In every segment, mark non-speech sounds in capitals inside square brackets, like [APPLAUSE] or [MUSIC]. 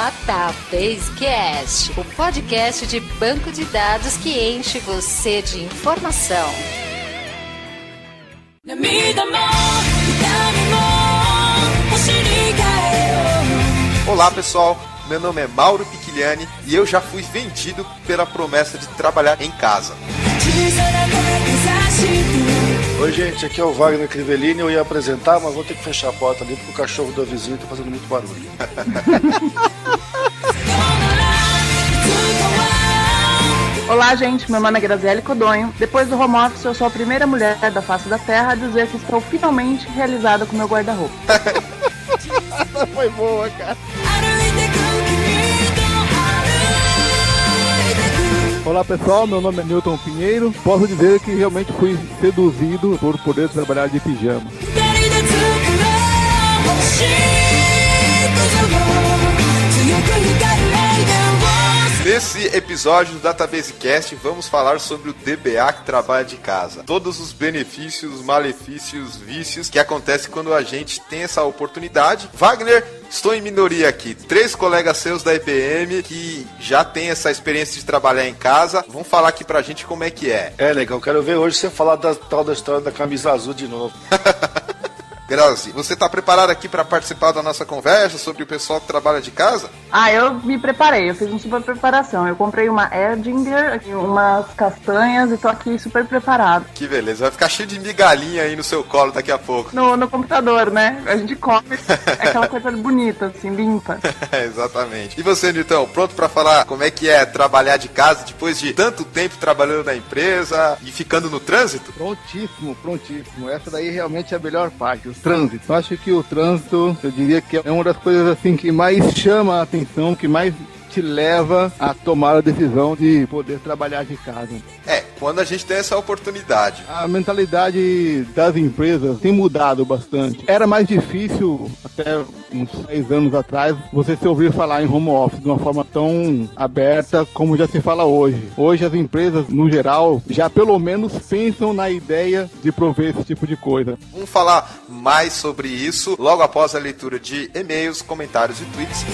Databasecast, o podcast de banco de dados que enche você de informação. Olá pessoal, meu nome é Mauro Piquiliani e eu já fui vendido pela promessa de trabalhar em casa. Oi gente, aqui é o Wagner Crivellini, eu ia apresentar, mas vou ter que fechar a porta ali porque o cachorro do vizinho tá fazendo muito barulho. [LAUGHS] Olá, gente. Meu nome é Graziele Codonho. Depois do home office, eu sou a primeira mulher da face da Terra a dizer que estou finalmente realizada com meu guarda-roupa. [LAUGHS] Foi boa, cara. Olá pessoal, meu nome é Newton Pinheiro. Posso dizer que realmente fui seduzido por poder trabalhar de pijama. Nesse episódio do Database Cast, vamos falar sobre o DBA que trabalha de casa. Todos os benefícios, malefícios, vícios que acontecem quando a gente tem essa oportunidade. Wagner, estou em minoria aqui. Três colegas seus da IBM que já têm essa experiência de trabalhar em casa vão falar aqui pra gente como é que é. É legal, quero ver hoje você falar da tal da história da camisa azul de novo. [LAUGHS] Grazi, você está preparado aqui para participar da nossa conversa sobre o pessoal que trabalha de casa? Ah, eu me preparei, eu fiz uma super preparação. Eu comprei uma Erdinger, umas castanhas e tô aqui super preparado. Que beleza, vai ficar cheio de migalhinha aí no seu colo daqui a pouco. No, no computador, né? A gente come é aquela [LAUGHS] coisa bonita, assim, limpa. [LAUGHS] Exatamente. E você, Nilton, pronto para falar como é que é trabalhar de casa depois de tanto tempo trabalhando na empresa e ficando no trânsito? Prontíssimo, prontíssimo. Essa daí realmente é a melhor parte trânsito. Eu acho que o trânsito, eu diria que é uma das coisas assim que mais chama a atenção, que mais te leva a tomar a decisão de poder trabalhar de casa. É, quando a gente tem essa oportunidade. A mentalidade das empresas tem mudado bastante. Era mais difícil, até uns seis anos atrás, você se ouvir falar em home office de uma forma tão aberta como já se fala hoje. Hoje as empresas, no geral, já pelo menos pensam na ideia de prover esse tipo de coisa. Vamos falar mais sobre isso logo após a leitura de e-mails, comentários e tweets.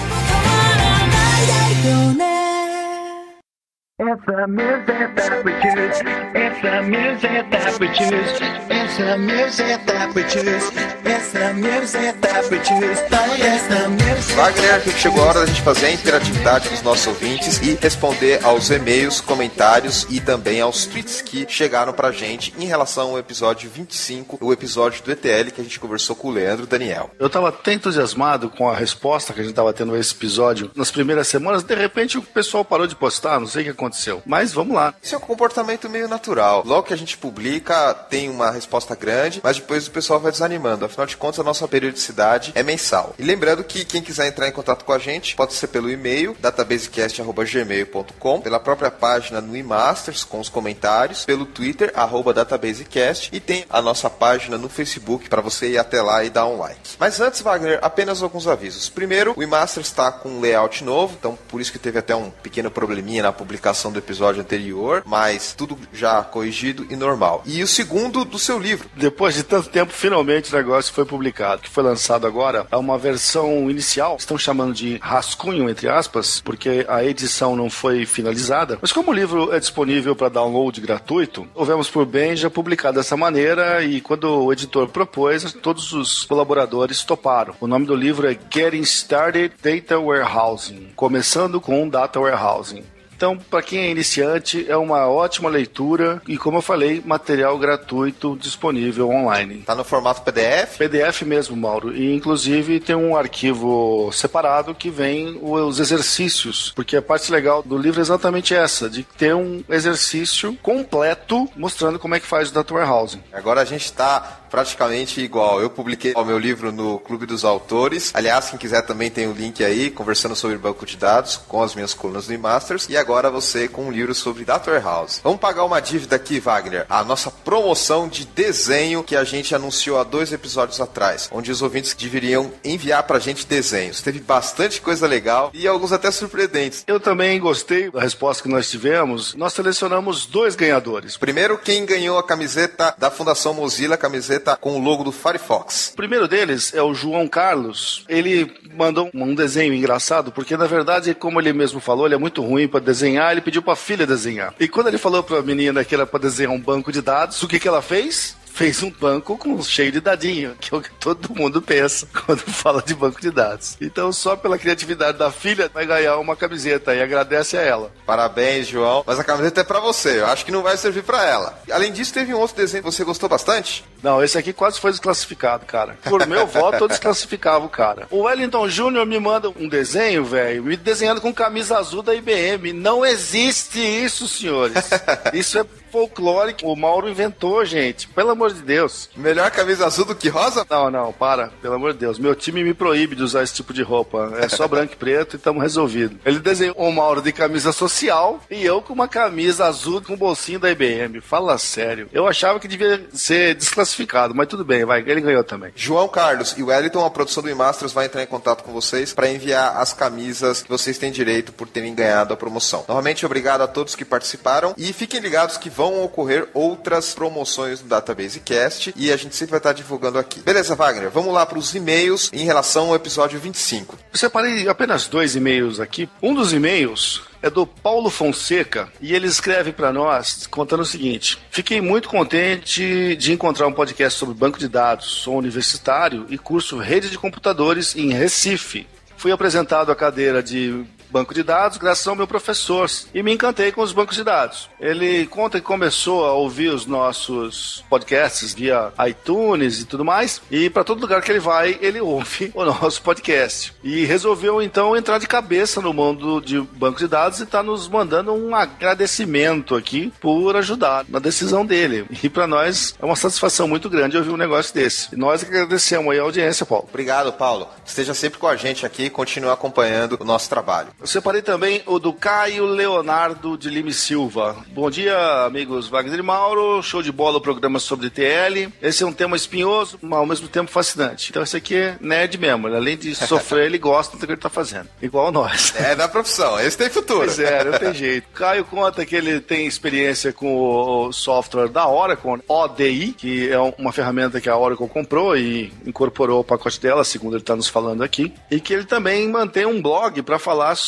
It's the music that we choose. It's the music that we choose. It's the music that we choose. It's the music that we choose. It's the music. Wagner, que chegou a hora da gente fazer a interatividade com os nossos ouvintes e responder aos e-mails, comentários e também aos tweets que chegaram pra gente em relação ao episódio 25, o episódio do ETL que a gente conversou com o Leandro Daniel. Eu tava até entusiasmado com a resposta que a gente tava tendo a esse episódio nas primeiras semanas. De repente o pessoal parou de postar, não sei o que aconteceu aconteceu. Mas vamos lá. Isso é um comportamento meio natural. Logo que a gente publica, tem uma resposta grande, mas depois o pessoal vai desanimando. Afinal de contas, a nossa periodicidade é mensal. E lembrando que quem quiser entrar em contato com a gente, pode ser pelo e-mail, databasecast.gmail.com, pela própria página no eMasters, com os comentários, pelo Twitter, databasecast, e tem a nossa página no Facebook para você ir até lá e dar um like. Mas antes, Wagner, apenas alguns avisos. Primeiro, o eMasters está com um layout novo, então por isso que teve até um pequeno probleminha na publicação do episódio anterior, mas tudo já corrigido e normal. E o segundo do seu livro. Depois de tanto tempo, finalmente o negócio foi publicado. que foi lançado agora é uma versão inicial, estão chamando de rascunho, entre aspas, porque a edição não foi finalizada. Mas como o livro é disponível para download gratuito, houvemos por bem já publicar dessa maneira e quando o editor propôs, todos os colaboradores toparam. O nome do livro é Getting Started Data Warehousing, começando com Data Warehousing. Então, para quem é iniciante, é uma ótima leitura e, como eu falei, material gratuito disponível online. Tá no formato PDF? PDF mesmo, Mauro. E, inclusive, tem um arquivo separado que vem os exercícios, porque a parte legal do livro é exatamente essa, de ter um exercício completo mostrando como é que faz o data warehousing. Agora a gente está praticamente igual. Eu publiquei o meu livro no Clube dos Autores. Aliás, quem quiser também tem o link aí, conversando sobre banco de dados com as minhas colunas do eMasters. E agora você com um livro sobre Dr. House. Vamos pagar uma dívida aqui, Wagner. A nossa promoção de desenho que a gente anunciou há dois episódios atrás, onde os ouvintes deveriam enviar pra gente desenhos. Teve bastante coisa legal e alguns até surpreendentes. Eu também gostei da resposta que nós tivemos. Nós selecionamos dois ganhadores. Primeiro, quem ganhou a camiseta da Fundação Mozilla, camiseta com o logo do Firefox. O primeiro deles é o João Carlos. Ele mandou um desenho engraçado, porque na verdade, como ele mesmo falou, ele é muito ruim para desenhar, ele pediu para a filha desenhar. E quando ele falou para a menina que era para desenhar um banco de dados, o que, que ela fez? fez um banco com cheio de dadinho, que é o que todo mundo pensa [LAUGHS] quando fala de banco de dados. Então, só pela criatividade da filha, vai ganhar uma camiseta e agradece a ela. Parabéns, João. Mas a camiseta é pra você. Eu acho que não vai servir pra ela. Além disso, teve um outro desenho que você gostou bastante? Não, esse aqui quase foi desclassificado, cara. Por meu [LAUGHS] voto, eu desclassificava o cara. O Wellington Júnior me manda um desenho, velho, me desenhando com camisa azul da IBM. Não existe isso, senhores. [LAUGHS] Isso é folclore que o Mauro inventou, gente. Pelo amor de Deus. Melhor camisa azul do que rosa? Não, não, para. Pelo amor de Deus. Meu time me proíbe de usar esse tipo de roupa. É só branco e preto e estamos resolvidos. Ele desenhou o Mauro de camisa social e eu com uma camisa azul com bolsinho da IBM. Fala sério. Eu achava que devia ser desclassificado, mas tudo bem, vai. Ele ganhou também. João Carlos e Wellington, a produção do Imastros vai entrar em contato com vocês para enviar as camisas que vocês têm direito por terem ganhado a promoção. Novamente, obrigado a todos que participaram e fiquem ligados que vão ocorrer outras promoções no Database Cast e a gente sempre vai estar divulgando aqui. Beleza, Wagner? Vamos lá para os e-mails em relação ao episódio 25. Eu separei apenas dois e-mails aqui. Um dos e-mails é do Paulo Fonseca e ele escreve para nós contando o seguinte: Fiquei muito contente de encontrar um podcast sobre banco de dados. Sou universitário e curso rede de computadores em Recife. Fui apresentado à cadeira de banco de dados graças ao meu professor e me encantei com os bancos de dados. Ele conta que começou a ouvir os nossos podcasts via iTunes e tudo mais, e para todo lugar que ele vai, ele ouve [LAUGHS] o nosso podcast. E resolveu então entrar de cabeça no mundo de banco de dados e está nos mandando um agradecimento aqui por ajudar na decisão dele. E para nós é uma satisfação muito grande ouvir um negócio desse. E nós agradecemos aí a audiência, Paulo. Obrigado, Paulo. Esteja sempre com a gente aqui e continue acompanhando o nosso trabalho. Eu separei também o do Caio Leonardo de Lima e Silva. Bom dia, amigos Wagner e Mauro. Show de bola o programa sobre TL. Esse é um tema espinhoso, mas ao mesmo tempo fascinante. Então esse aqui é nerd mesmo. Além de sofrer, ele gosta do que ele tá fazendo. Igual nós. É da profissão, esse tem futuro. Pois é, não tem [LAUGHS] jeito. Caio conta que ele tem experiência com o software da Oracle, ODI, que é uma ferramenta que a Oracle comprou e incorporou ao pacote dela, segundo ele está nos falando aqui. E que ele também mantém um blog para falar sobre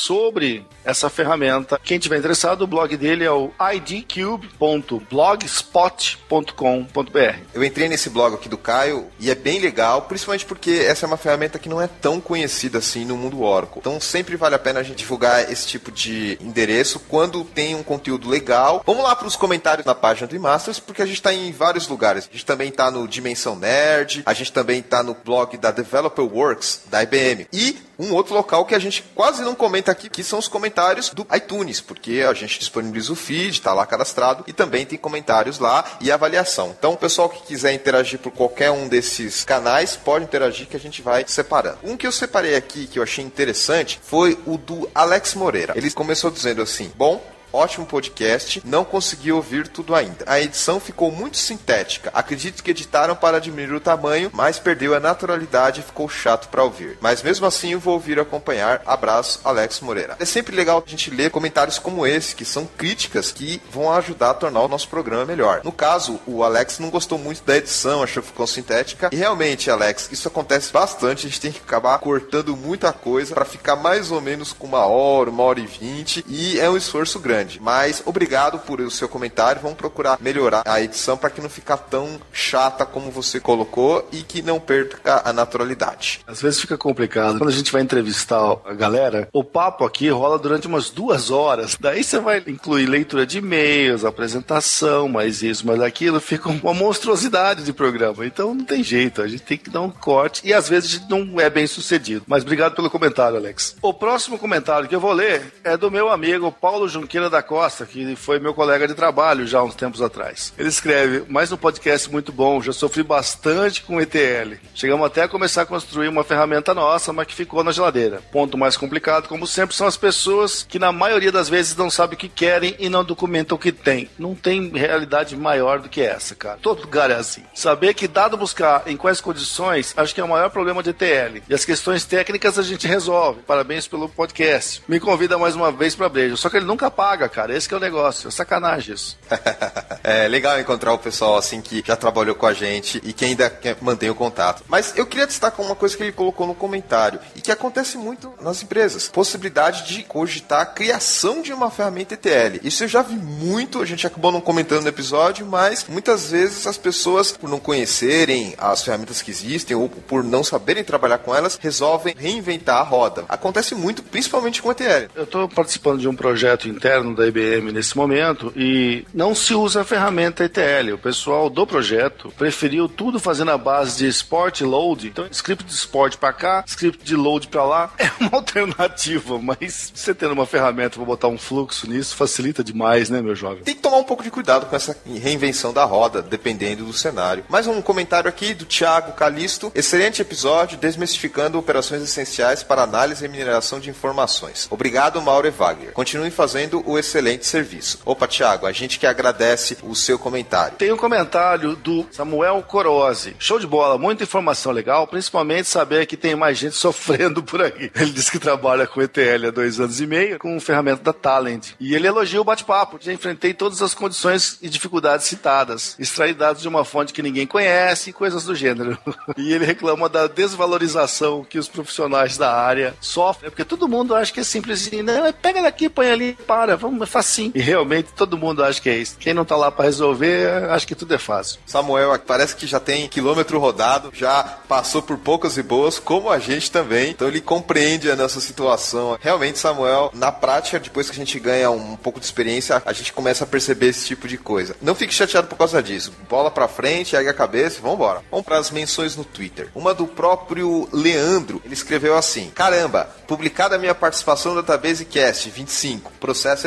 essa ferramenta. Quem tiver interessado, o blog dele é o idcube.blogspot.com.br. Eu entrei nesse blog aqui do Caio e é bem legal, principalmente porque essa é uma ferramenta que não é tão conhecida assim no mundo Oracle. Então sempre vale a pena a gente divulgar esse tipo de endereço quando tem um conteúdo legal. Vamos lá para os comentários na página do Masters, porque a gente está em vários lugares. A gente também está no Dimensão Nerd, a gente também está no blog da Developer Works, da IBM. E um outro local que a gente quase não comenta aqui, que são os comentários do iTunes, porque a gente disponibiliza o feed, está lá cadastrado, e também tem comentários lá e avaliação. Então, o pessoal que quiser interagir por qualquer um desses canais, pode interagir que a gente vai separando. Um que eu separei aqui, que eu achei interessante, foi o do Alex Moreira. Ele começou dizendo assim: Bom, Ótimo podcast, não consegui ouvir tudo ainda. A edição ficou muito sintética. Acredito que editaram para diminuir o tamanho, mas perdeu a naturalidade e ficou chato para ouvir. Mas mesmo assim eu vou ouvir acompanhar. Abraço, Alex Moreira. É sempre legal a gente ler comentários como esse, que são críticas que vão ajudar a tornar o nosso programa melhor. No caso, o Alex não gostou muito da edição, achou que ficou sintética. E realmente, Alex, isso acontece bastante. A gente tem que acabar cortando muita coisa para ficar mais ou menos com uma hora, uma hora e vinte. E é um esforço grande grande. Mas obrigado por o seu comentário. Vamos procurar melhorar a edição para que não ficar tão chata como você colocou e que não perca a naturalidade. Às vezes fica complicado. Quando a gente vai entrevistar a galera, o papo aqui rola durante umas duas horas. Daí você vai incluir leitura de e-mails, apresentação, mais isso, mais aquilo. Fica uma monstruosidade de programa. Então não tem jeito. A gente tem que dar um corte. E às vezes a gente não é bem sucedido. Mas obrigado pelo comentário, Alex. O próximo comentário que eu vou ler é do meu amigo Paulo Junqueira Da Costa, que foi meu colega de trabalho já há uns tempos atrás. Ele escreve, mais um podcast muito bom, já sofri bastante com ETL. Chegamos até a começar a construir uma ferramenta nossa, mas que ficou na geladeira. Ponto mais complicado, como sempre, são as pessoas que na maioria das vezes não sabem o que querem e não documentam o que tem. Não tem realidade maior do que essa, cara. Todo lugar é assim. Saber que dado buscar em quais condições, acho que é o maior problema de ETL. E as questões técnicas a gente resolve. Parabéns pelo podcast. Me convida mais uma vez pra breja. Só que ele nunca paga, cara. Esse que é o negócio. É sacanagem isso. [LAUGHS] é legal encontrar o pessoal assim que já trabalhou com a gente e que ainda mantém o contato. Mas eu queria destacar uma coisa que ele colocou no comentário e que acontece muito nas empresas: possibilidade de cogitar a criação de uma ferramenta ETL. Isso eu já vi muito, a gente acabou não comentando no episódio, mas muitas vezes as pessoas, por não conhecerem as ferramentas que existem ou por não saberem trabalhar com elas, resolvem reinventar a roda. Acontece muito, principalmente com ETL. Eu estou participando de um projeto interno da IBM nesse momento e não se usa a ferramenta ETL. O pessoal do projeto preferiu tudo fazer na base de Sport Load. Então, script de Sport para cá, script de Load para lá. [LAUGHS] É uma alternativa, mas você tendo uma ferramenta para botar um fluxo nisso facilita demais, né, meu jovem? Tem que tomar um pouco de cuidado com essa reinvenção da roda, dependendo do cenário. Mais um comentário aqui do Thiago Calisto. Excelente episódio desmistificando operações essenciais para análise e mineração de informações. Obrigado, Mauro e Wagner. Continue fazendo o excelente serviço. Opa, Thiago, a gente que agradece o seu comentário. Tem um comentário do Samuel Corose. Show de bola, muita informação legal, principalmente saber que tem mais gente [LAUGHS] sofrendo por aí. Ele disse que trabalha com ETL há dois anos e meio, com ferramenta da Talent. E ele elogia o bate-papo. Já enfrentei todas as condições e dificuldades citadas. Extrair dados de uma fonte que ninguém conhece, coisas do gênero. [LAUGHS] e ele reclama da desvalorização que os profissionais da área sofrem, porque todo mundo acha que é simples assim, né? Pega daqui, põe ali, para, é facinho. E realmente todo mundo acha que é isso. Quem não tá lá para resolver, acha que tudo é fácil. Samuel parece que já tem quilômetro rodado, já passou por poucas e boas, como a gente também. Então ele compreende a nossa situação. Realmente, Samuel, na prática, depois que a gente ganha um pouco de experiência, a gente começa a perceber esse tipo de coisa. Não fique chateado por causa disso. Bola pra frente, ergue a cabeça e vambora. Vamos para as menções no Twitter. Uma do próprio Leandro. Ele escreveu assim: Caramba, publicada a minha participação no Database Cast 25, processo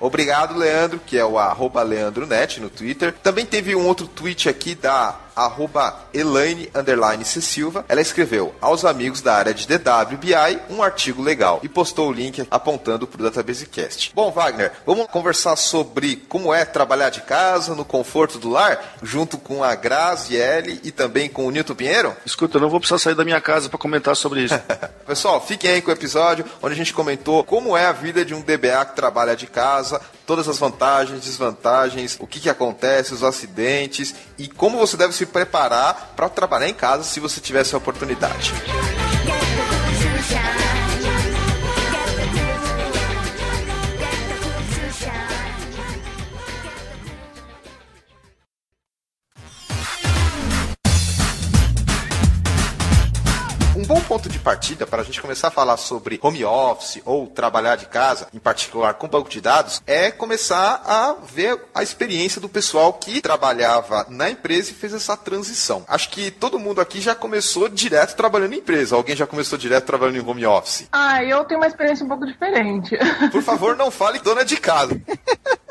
Obrigado, Leandro, que é o arroba LeandroNet no Twitter. Também teve um outro tweet aqui da arroba Elaine underline C. Silva, ela escreveu aos amigos da área de DWBI um artigo legal e postou o link apontando para o DatabaseCast. Bom, Wagner, vamos conversar sobre como é trabalhar de casa, no conforto do lar, junto com a Grazi L e também com o Nilton Pinheiro? Escuta, eu não vou precisar sair da minha casa para comentar sobre isso. [LAUGHS] Pessoal, fiquem aí com o episódio onde a gente comentou como é a vida de um DBA que trabalha de casa, todas as vantagens, desvantagens, o que, que acontece, os acidentes e como você deve se preparar para trabalhar em casa se você tiver essa oportunidade. Ponto de partida para a gente começar a falar sobre home office ou trabalhar de casa, em particular com banco de dados, é começar a ver a experiência do pessoal que trabalhava na empresa e fez essa transição. Acho que todo mundo aqui já começou direto trabalhando em empresa. Alguém já começou direto trabalhando em home office? Ah, eu tenho uma experiência um pouco diferente. [LAUGHS] Por favor, não fale dona de casa.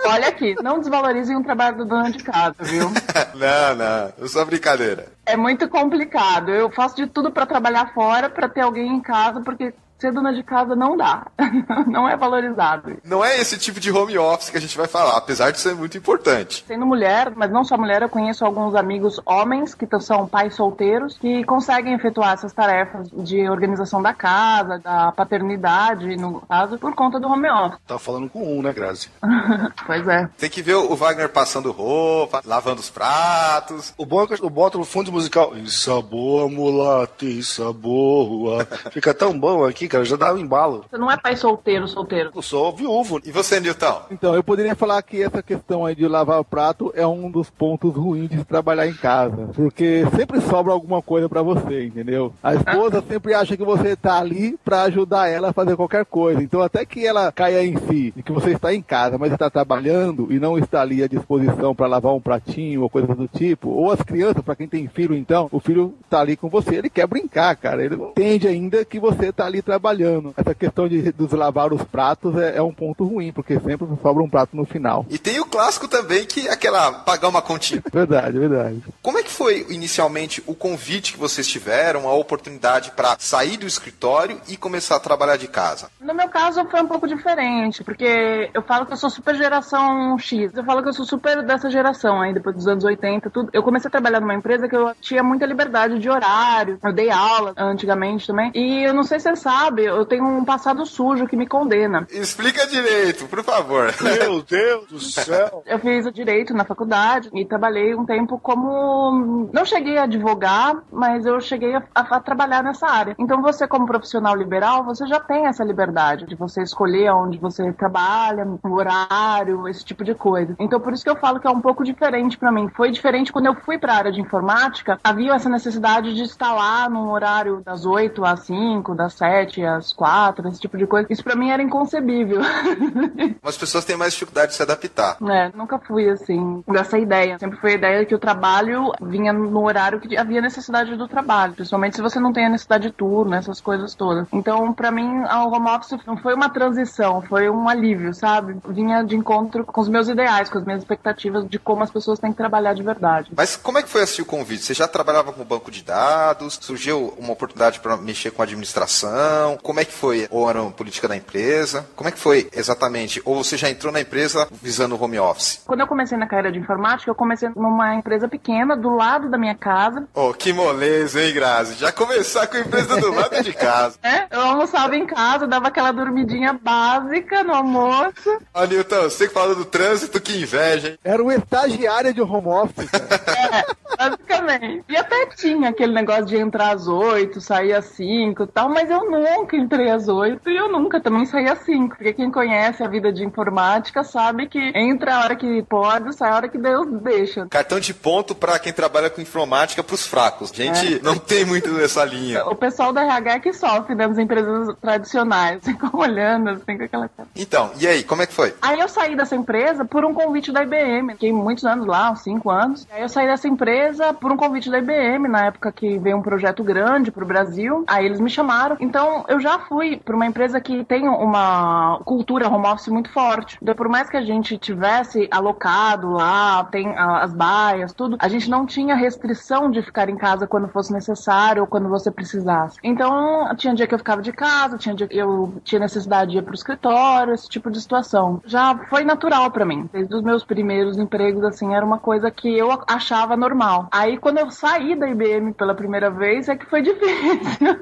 Olha aqui, não desvalorizem um trabalho do dona de casa, viu? [LAUGHS] não, não, é só brincadeira. É muito complicado. Eu faço de tudo para trabalhar fora, para ter alguém em casa, porque ser dona de casa não dá. [LAUGHS] não é valorizado. Não é esse tipo de home office que a gente vai falar, apesar de ser muito importante. Sendo mulher, mas não só mulher, eu conheço alguns amigos homens que são pais solteiros que conseguem efetuar essas tarefas de organização da casa, da paternidade, no caso, por conta do home office. Tá falando com um, né, Grazi? [LAUGHS] pois é. Tem que ver o Wagner passando roupa, lavando os pratos. O bom é que eu boto no fundo musical. Isso é boa, mulata, isso é boa. Fica tão bom aqui cara, já dá um embalo. Você não é pai solteiro, solteiro. Eu sou viúvo. E você, Nilton? Então, eu poderia falar que essa questão aí de lavar o prato é um dos pontos ruins de trabalhar em casa. Porque sempre sobra alguma coisa para você, entendeu? A esposa sempre acha que você tá ali para ajudar ela a fazer qualquer coisa. Então, até que ela caia em si, de que você está em casa, mas está trabalhando e não está ali à disposição para lavar um pratinho ou coisa do tipo, ou as crianças, para quem tem filho, então, o filho tá ali com você, ele quer brincar, cara. Ele entende ainda que você tá ali trabalhando trabalhando. Essa questão de dos lavar os pratos é, é um ponto ruim, porque sempre sobra um prato no final. E tem o clássico também, que é aquela pagar uma continha. [LAUGHS] Verdade, verdade. Como é que foi inicialmente o convite que vocês tiveram, a oportunidade para sair do escritório e começar a trabalhar de casa? No meu caso foi um pouco diferente, porque eu falo que eu sou super geração X. Eu falo que eu sou super dessa geração aí, depois dos anos 80, tudo. Eu comecei a trabalhar numa empresa que eu tinha muita liberdade de horário. Eu dei aula antigamente também. E eu não sei se você sabe, eu tenho um passado sujo que me condena. Explica direito, por favor. Meu [LAUGHS] Deus do céu! Eu fiz direito na faculdade e trabalhei um tempo como. Não cheguei a advogar, mas eu cheguei a, a- a trabalhar nessa área. Então, você, como profissional liberal, você já tem essa liberdade de você escolher onde você trabalha, o horário, esse tipo de coisa. Então, por isso que eu falo que é um pouco diferente pra mim. Foi diferente quando eu fui pra área de informática, havia essa necessidade de estar lá no horário das 8 às 5, das 7 às 4, esse tipo de coisa. Isso pra mim era inconcebível. [LAUGHS] As pessoas têm mais dificuldade de se adaptar. É, nunca fui assim, dessa ideia. Sempre foi a ideia que o trabalho vinha no horário que havia necessidade do trabalho. Principalmente se você não tem a necessidade de turno, essas coisas todas. Então, pra mim, a home office não foi uma transição, foi um alívio, sabe? Vinha de encontro com os meus ideais, com as minhas expectativas de como as pessoas têm que trabalhar de verdade. Mas como é que foi assim o convite? Você já trabalhava com banco de dados? Surgiu uma oportunidade para mexer com administração? Como é que foi? Ou era uma política da empresa? Como é que foi exatamente? Ou você já entrou na empresa visando o home office? Quando eu comecei na carreira de informática, eu comecei numa empresa pequena, do lado da minha casa. Oh, que moleza, hein, Grazi? Já começar com a empresa do lado de casa. [LAUGHS] É, eu almoçava em casa, dava aquela dormidinha básica no almoço. Ó, Nilton, você que fala do trânsito, que inveja, hein? Era uma estagiária de home office, cara. [LAUGHS] Basicamente. E até tinha aquele negócio de entrar às oito, sair às cinco e tal, mas eu nunca entrei às oito e eu nunca também saí às cinco. Porque quem conhece a vida de informática sabe que entra a hora que pode, sai a hora que Deus deixa. Cartão de ponto para quem trabalha com informática pros fracos. Gente, não tem muito essa linha. O pessoal da RH é que sofre né, nas empresas tradicionais. [LAUGHS] Ficam olhando assim com aquela cara. Então, e aí, como é que foi? Aí eu saí dessa empresa por um convite da IBM. Fiquei muitos anos lá, uns cinco anos. Aí eu saí dessa empresa por um convite da IBM, na época que veio um projeto grande pro Brasil. Aí eles me chamaram. Então eu já fui pra uma empresa que tem uma cultura home office muito forte. Então, por mais que a gente tivesse alocado lá, tem as baias, tudo, a gente não tinha restrição de ficar em casa quando fosse necessário ou quando você precisasse. Então, tinha dia que eu ficava de casa, tinha dia que eu tinha necessidade de ir pro escritório, esse tipo de situação. Já foi natural pra mim. Desde os meus primeiros empregos, assim, era uma coisa que eu achava normal. Aí, quando eu saí da IBM pela primeira vez, é que foi [LAUGHS] difícil.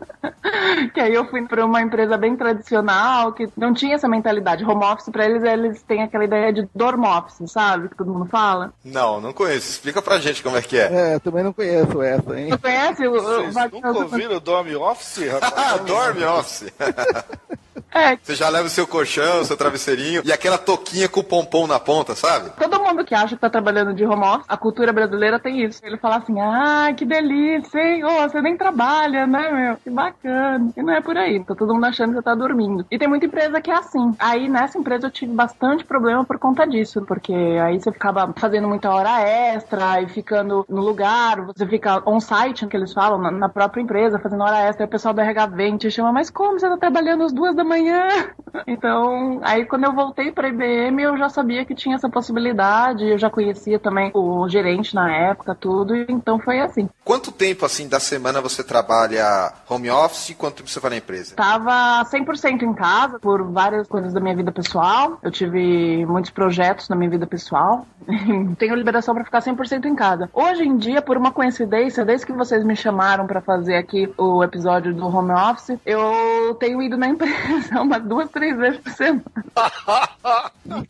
que aí eu fui pra uma empresa bem tradicional, que não tinha essa mentalidade. Home office, pra eles, eles têm aquela ideia de dorm office, sabe? Que todo mundo fala. Não, não conheço. Explica pra gente como é que é. É, eu também não conheço essa, hein? Você conhece o, o Vocês Wagner? nunca ouviram o Dome Office, rapaz? Ah, [LAUGHS] dorme office. [LAUGHS] É, Você já leva o seu colchão, o seu travesseirinho e aquela toquinha com o pompom na ponta, sabe? Todo mundo que acha que tá trabalhando de home office, a cultura brasileira tem isso. Ele fala assim, ah, que delícia, hein? Ô, você nem trabalha, né, meu? Que bacana. E não é por aí. Tá todo mundo achando que você tá dormindo. E tem muita empresa que é assim. Aí, nessa empresa, eu tive bastante problema por conta disso. Porque aí você ficava fazendo muita hora extra e ficando no lugar. Você fica on-site, que eles falam, na, na própria empresa, fazendo hora extra. O pessoal do RH vem te chama, mas como você tá trabalhando às duas da manhã? [LAUGHS] Então, aí quando eu voltei pra IBM, eu já sabia que tinha essa possibilidade. Eu já conhecia também o gerente na época, tudo. Então foi assim. Quanto tempo, assim, da semana você trabalha home office e quanto tempo você vai na empresa? Tava 100% em casa por várias coisas da minha vida pessoal. Eu tive muitos projetos na minha vida pessoal. [LAUGHS] Tenho liberação para ficar 100% em casa. Hoje em dia, por uma coincidência, desde que vocês me chamaram para fazer aqui o episódio do home office, eu tenho ido na empresa [LAUGHS] umas duas, três vezes por semana. [LAUGHS]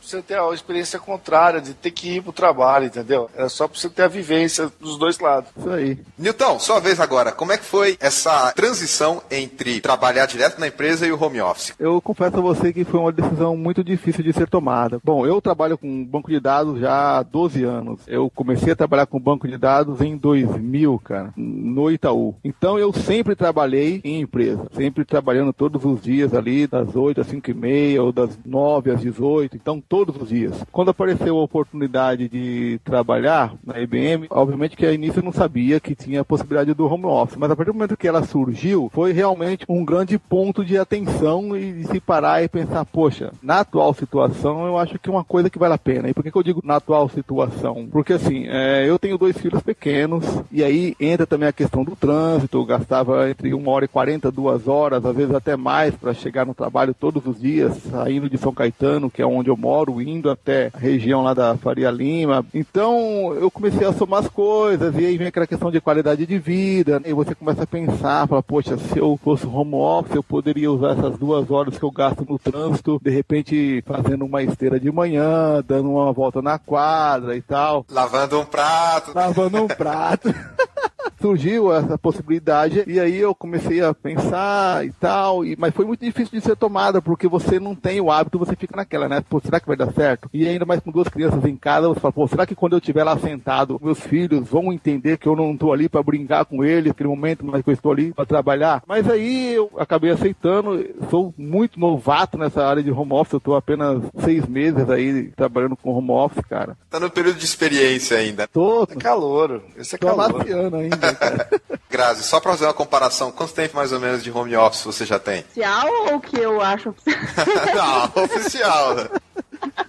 você ter a experiência contrária de ter que ir pro trabalho, entendeu? É só pra você ter a vivência dos dois lados. Isso aí. Nilton, sua vez agora. Como é que foi essa transição entre trabalhar direto na empresa e o home office? Eu confesso a você que foi uma decisão muito difícil de ser tomada. Bom, eu trabalho com banco de dados já há 12 anos. Eu comecei a trabalhar com banco de dados em 2000, cara, no Itaú. Então eu sempre trabalhei em empresa, sempre trabalhando todos os dias ali, das 8 às 5 e meia, ou das 9 às 18. Então todos os dias. Quando apareceu a oportunidade de trabalhar na IBM, obviamente que a início eu não sabia que tinha a possibilidade do home office, mas a partir do momento que ela surgiu, foi realmente um grande ponto de atenção e de se parar e pensar, poxa, na atual situação eu acho que é uma coisa que vale a pena. E por que, que eu digo na atual situação? Porque assim, é, eu tenho dois filhos pequenos, e aí entra também a questão do trânsito, eu gastava entre uma hora e quarenta, duas horas, às vezes até mais, para chegar no trabalho todos os dias, saindo de São Caetano, que é onde eu moro, indo até a região lá da Faria Lima. Então eu comecei a somar as coisas, e aí vem aquela questão de qualidade de vida, né? e você começa a pensar, fala, poxa, se eu fosse home office, eu poderia usar essas duas horas que eu gasto no trânsito, de repente fazendo uma esteira de manhã, dando uma volta na quadra e tal. Lavando um prato. Lavando um prato. [LAUGHS] surgiu essa possibilidade e aí eu comecei a pensar e tal, e, mas foi muito difícil de ser tomada porque você não tem o hábito, você fica naquela, né? Pô, será que vai dar certo? E ainda mais com duas crianças em casa, você fala, pô, será que quando eu estiver lá sentado, meus filhos vão entender que eu não estou ali para brincar com eles, naquele momento, mas que eu estou ali para trabalhar? Mas aí eu acabei aceitando, sou muito novato nessa área de home office, eu estou apenas seis meses aí trabalhando com home office, cara. Tá no período de experiência ainda. Tô, É calor. Esse é tô calor. amaciando ainda. [LAUGHS] Grazi, só pra fazer uma comparação, quanto tempo mais ou menos de home office você já tem? Oficial ou o que eu acho oficial? [LAUGHS] Não, oficial.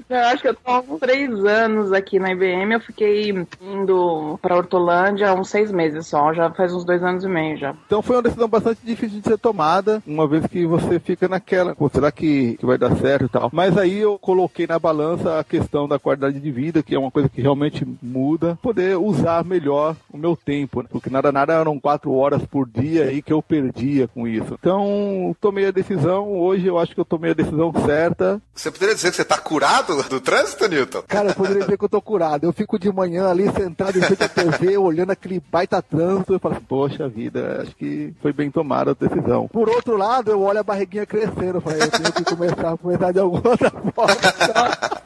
Eu acho que eu tô há uns três anos aqui na IBM. Eu fiquei indo pra Hortolândia há uns seis meses só. Já faz uns dois anos e meio já. Então foi uma decisão bastante difícil de ser tomada, uma vez que você fica naquela, pô, será que, que vai dar certo e tal. Mas aí eu coloquei na balança a questão da qualidade de vida, que é uma coisa que realmente muda, poder usar melhor o meu tempo, né? porque nada nada eram quatro horas por dia aí que eu perdia com isso. Então tomei a decisão, hoje eu acho que eu tomei a decisão certa. Você poderia dizer que você tá curado do trânsito, Newton? Cara, eu poderia dizer que eu tô curado. Eu fico de manhã ali sentado em frente à TV, [LAUGHS] olhando aquele baita trânsito, eu falo assim, poxa vida, acho que foi bem tomada a decisão. Por outro lado, eu olho a barriguinha crescendo, eu falei, eu tenho que começar a começar de alguma outra forma. [LAUGHS]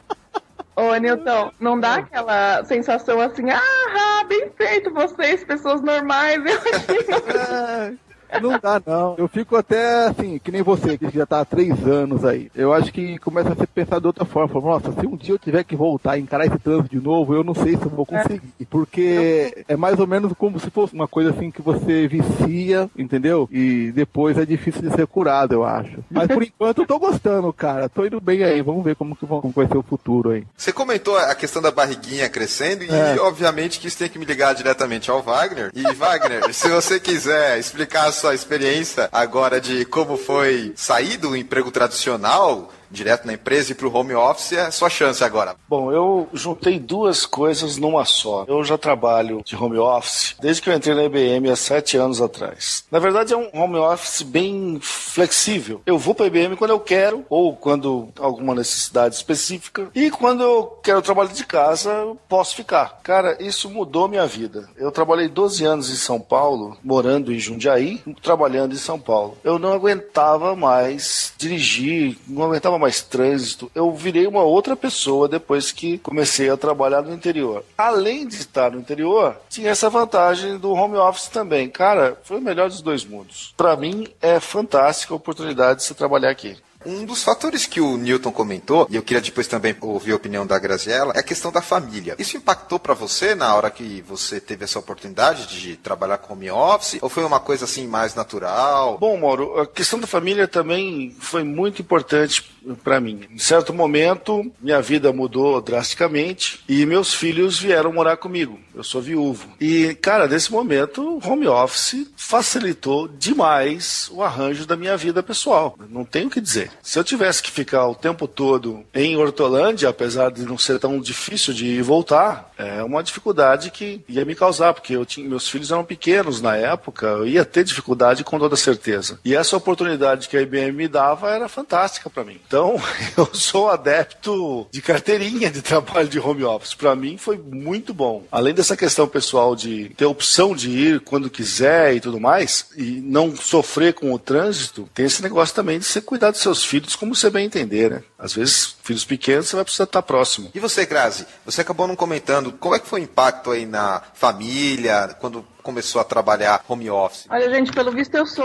Ô, Nilton, não dá aquela sensação assim, ah, bem feito vocês, pessoas normais. Eu achei [LAUGHS] Não dá, não. Eu fico até assim, que nem você, que já tá há três anos aí. Eu acho que começa a ser pensado de outra forma. Fala, Nossa, se um dia eu tiver que voltar e encarar esse trânsito de novo, eu não sei se eu vou conseguir. Porque é mais ou menos como se fosse uma coisa assim que você vicia, entendeu? E depois é difícil de ser curado, eu acho. Mas por enquanto eu tô gostando, cara. Tô indo bem aí. Vamos ver como, que vão- como vai ser o futuro aí. Você comentou a questão da barriguinha crescendo e, É. obviamente, que isso tem que me ligar diretamente ao Wagner. E, Wagner, se você quiser explicar sua experiência agora de como foi sair do emprego tradicional, direto na empresa e pro home office, é sua chance agora. Bom, eu juntei duas coisas numa só. Eu já trabalho de home office desde que eu entrei na IBM há sete anos atrás. Na verdade, é um home office bem flexível. Eu vou para a IBM quando eu quero, ou quando alguma necessidade específica, e quando eu quero trabalhar de casa, eu posso ficar. Cara, isso mudou minha vida. Eu trabalhei 12 anos em São Paulo, morando em Jundiaí, trabalhando em São Paulo. Eu não aguentava mais dirigir, não aguentava mais trânsito. Eu virei uma outra pessoa depois que comecei a trabalhar no interior. Além de estar no interior, tinha essa vantagem do home office também. Cara, foi o melhor dos dois mundos. Para mim é fantástica a oportunidade de se trabalhar aqui. Um dos fatores que o Newton comentou, e eu queria depois também ouvir a opinião da Graziella, é a questão da família. Isso impactou para você na hora que você teve essa oportunidade de trabalhar com home office? Ou foi uma coisa assim mais natural? Bom, Mauro, a questão da família também foi muito importante para mim. Em certo momento, minha vida mudou drasticamente e meus filhos vieram morar comigo. Eu sou viúvo. E, cara, nesse momento, home office facilitou demais o arranjo da minha vida pessoal. Não tenho o que dizer. Se eu tivesse que ficar o tempo todo em Hortolândia, apesar de não ser tão difícil de voltar, é uma dificuldade que ia me causar, porque eu tinha, meus filhos eram pequenos na época, eu ia ter dificuldade com toda certeza. E essa oportunidade que a IBM me dava era fantástica para mim. Então, [LAUGHS] eu sou adepto de carteirinha de trabalho de home office. Para mim foi muito bom. Além dessa questão pessoal de ter opção de ir quando quiser e tudo mais, e não sofrer com o trânsito, tem esse negócio também de você cuidar dos seus filhos como você bem entender, né? Às vezes filhos pequenos, você vai precisar estar próximo. E você, Grazi, você acabou não comentando como é que foi o impacto aí na família, quando começou a trabalhar home office? Olha, gente, pelo visto eu sou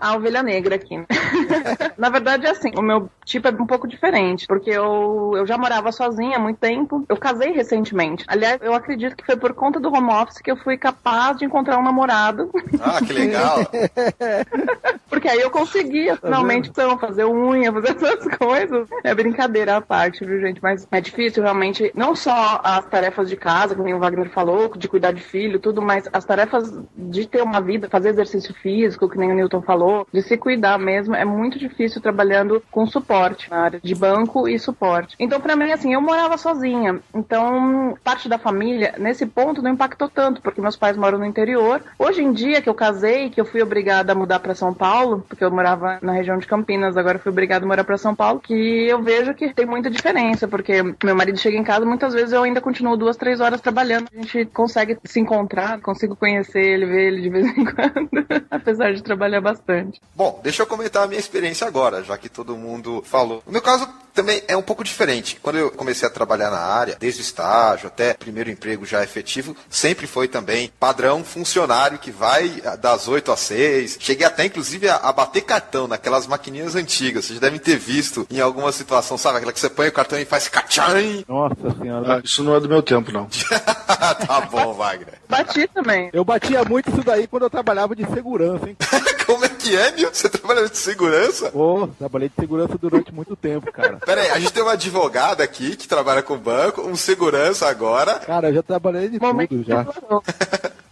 a ovelha negra aqui. né? [LAUGHS] Na verdade, é assim, o meu tipo é um pouco diferente, porque eu, eu já morava sozinha há muito tempo. Eu casei recentemente. Aliás, eu acredito que foi por conta do home office que eu fui capaz de encontrar um namorado. Ah, que legal. [LAUGHS] Porque aí eu conseguia finalmente então, fazer unha, fazer essas coisas. É brincadeira à parte, viu, gente? Mas é difícil realmente, não só as tarefas de casa, como o Wagner falou, de cuidar de filho, tudo, mas as tarefas de ter uma vida, fazer exercício físico, que nem o Newton falou, de se cuidar mesmo, é muito difícil trabalhando com suporte na área de banco e suporte. Então, pra mim, assim, eu morava sozinha. Então, parte da família, nesse ponto, não impactou tanto, porque meus pais moram no interior. Hoje em dia, que eu casei, que eu fui obrigada a mudar pra São Paulo, porque eu morava na região de Campinas, agora fui obrigada a morar pra São Paulo, que eu vejo que tem muita diferença, porque meu marido chega em casa, muitas vezes eu ainda continuo duas, três horas trabalhando. A gente consegue se encontrar, consigo conhecer ele, ver ele de vez em quando, [LAUGHS] apesar de trabalhar bastante. Bom, deixa eu comentar a minha experiência agora, já que todo mundo falou. No meu caso, também é um pouco diferente. Quando eu comecei a trabalhar na área, desde o estágio até primeiro emprego já efetivo, sempre foi também padrão funcionário que vai das 8 às 6. Cheguei até, inclusive, a, a bater cartão naquelas maquininhas antigas. Vocês devem ter visto em alguma situação, sabe? Aquela que você põe o cartão e faz cacham. Nossa senhora. Ah, isso não é do meu tempo, não. [LAUGHS] tá bom, Wagner. Bati também. Eu batia muito isso daí quando eu trabalhava de segurança, hein? [LAUGHS] Como é que é, Nil? Você trabalha de segurança? Pô, trabalhei de segurança durante muito tempo, cara. Pera aí, a gente tem uma advogada aqui que trabalha com banco, um segurança agora. Cara, eu já trabalhei de Momento tudo já. [LAUGHS]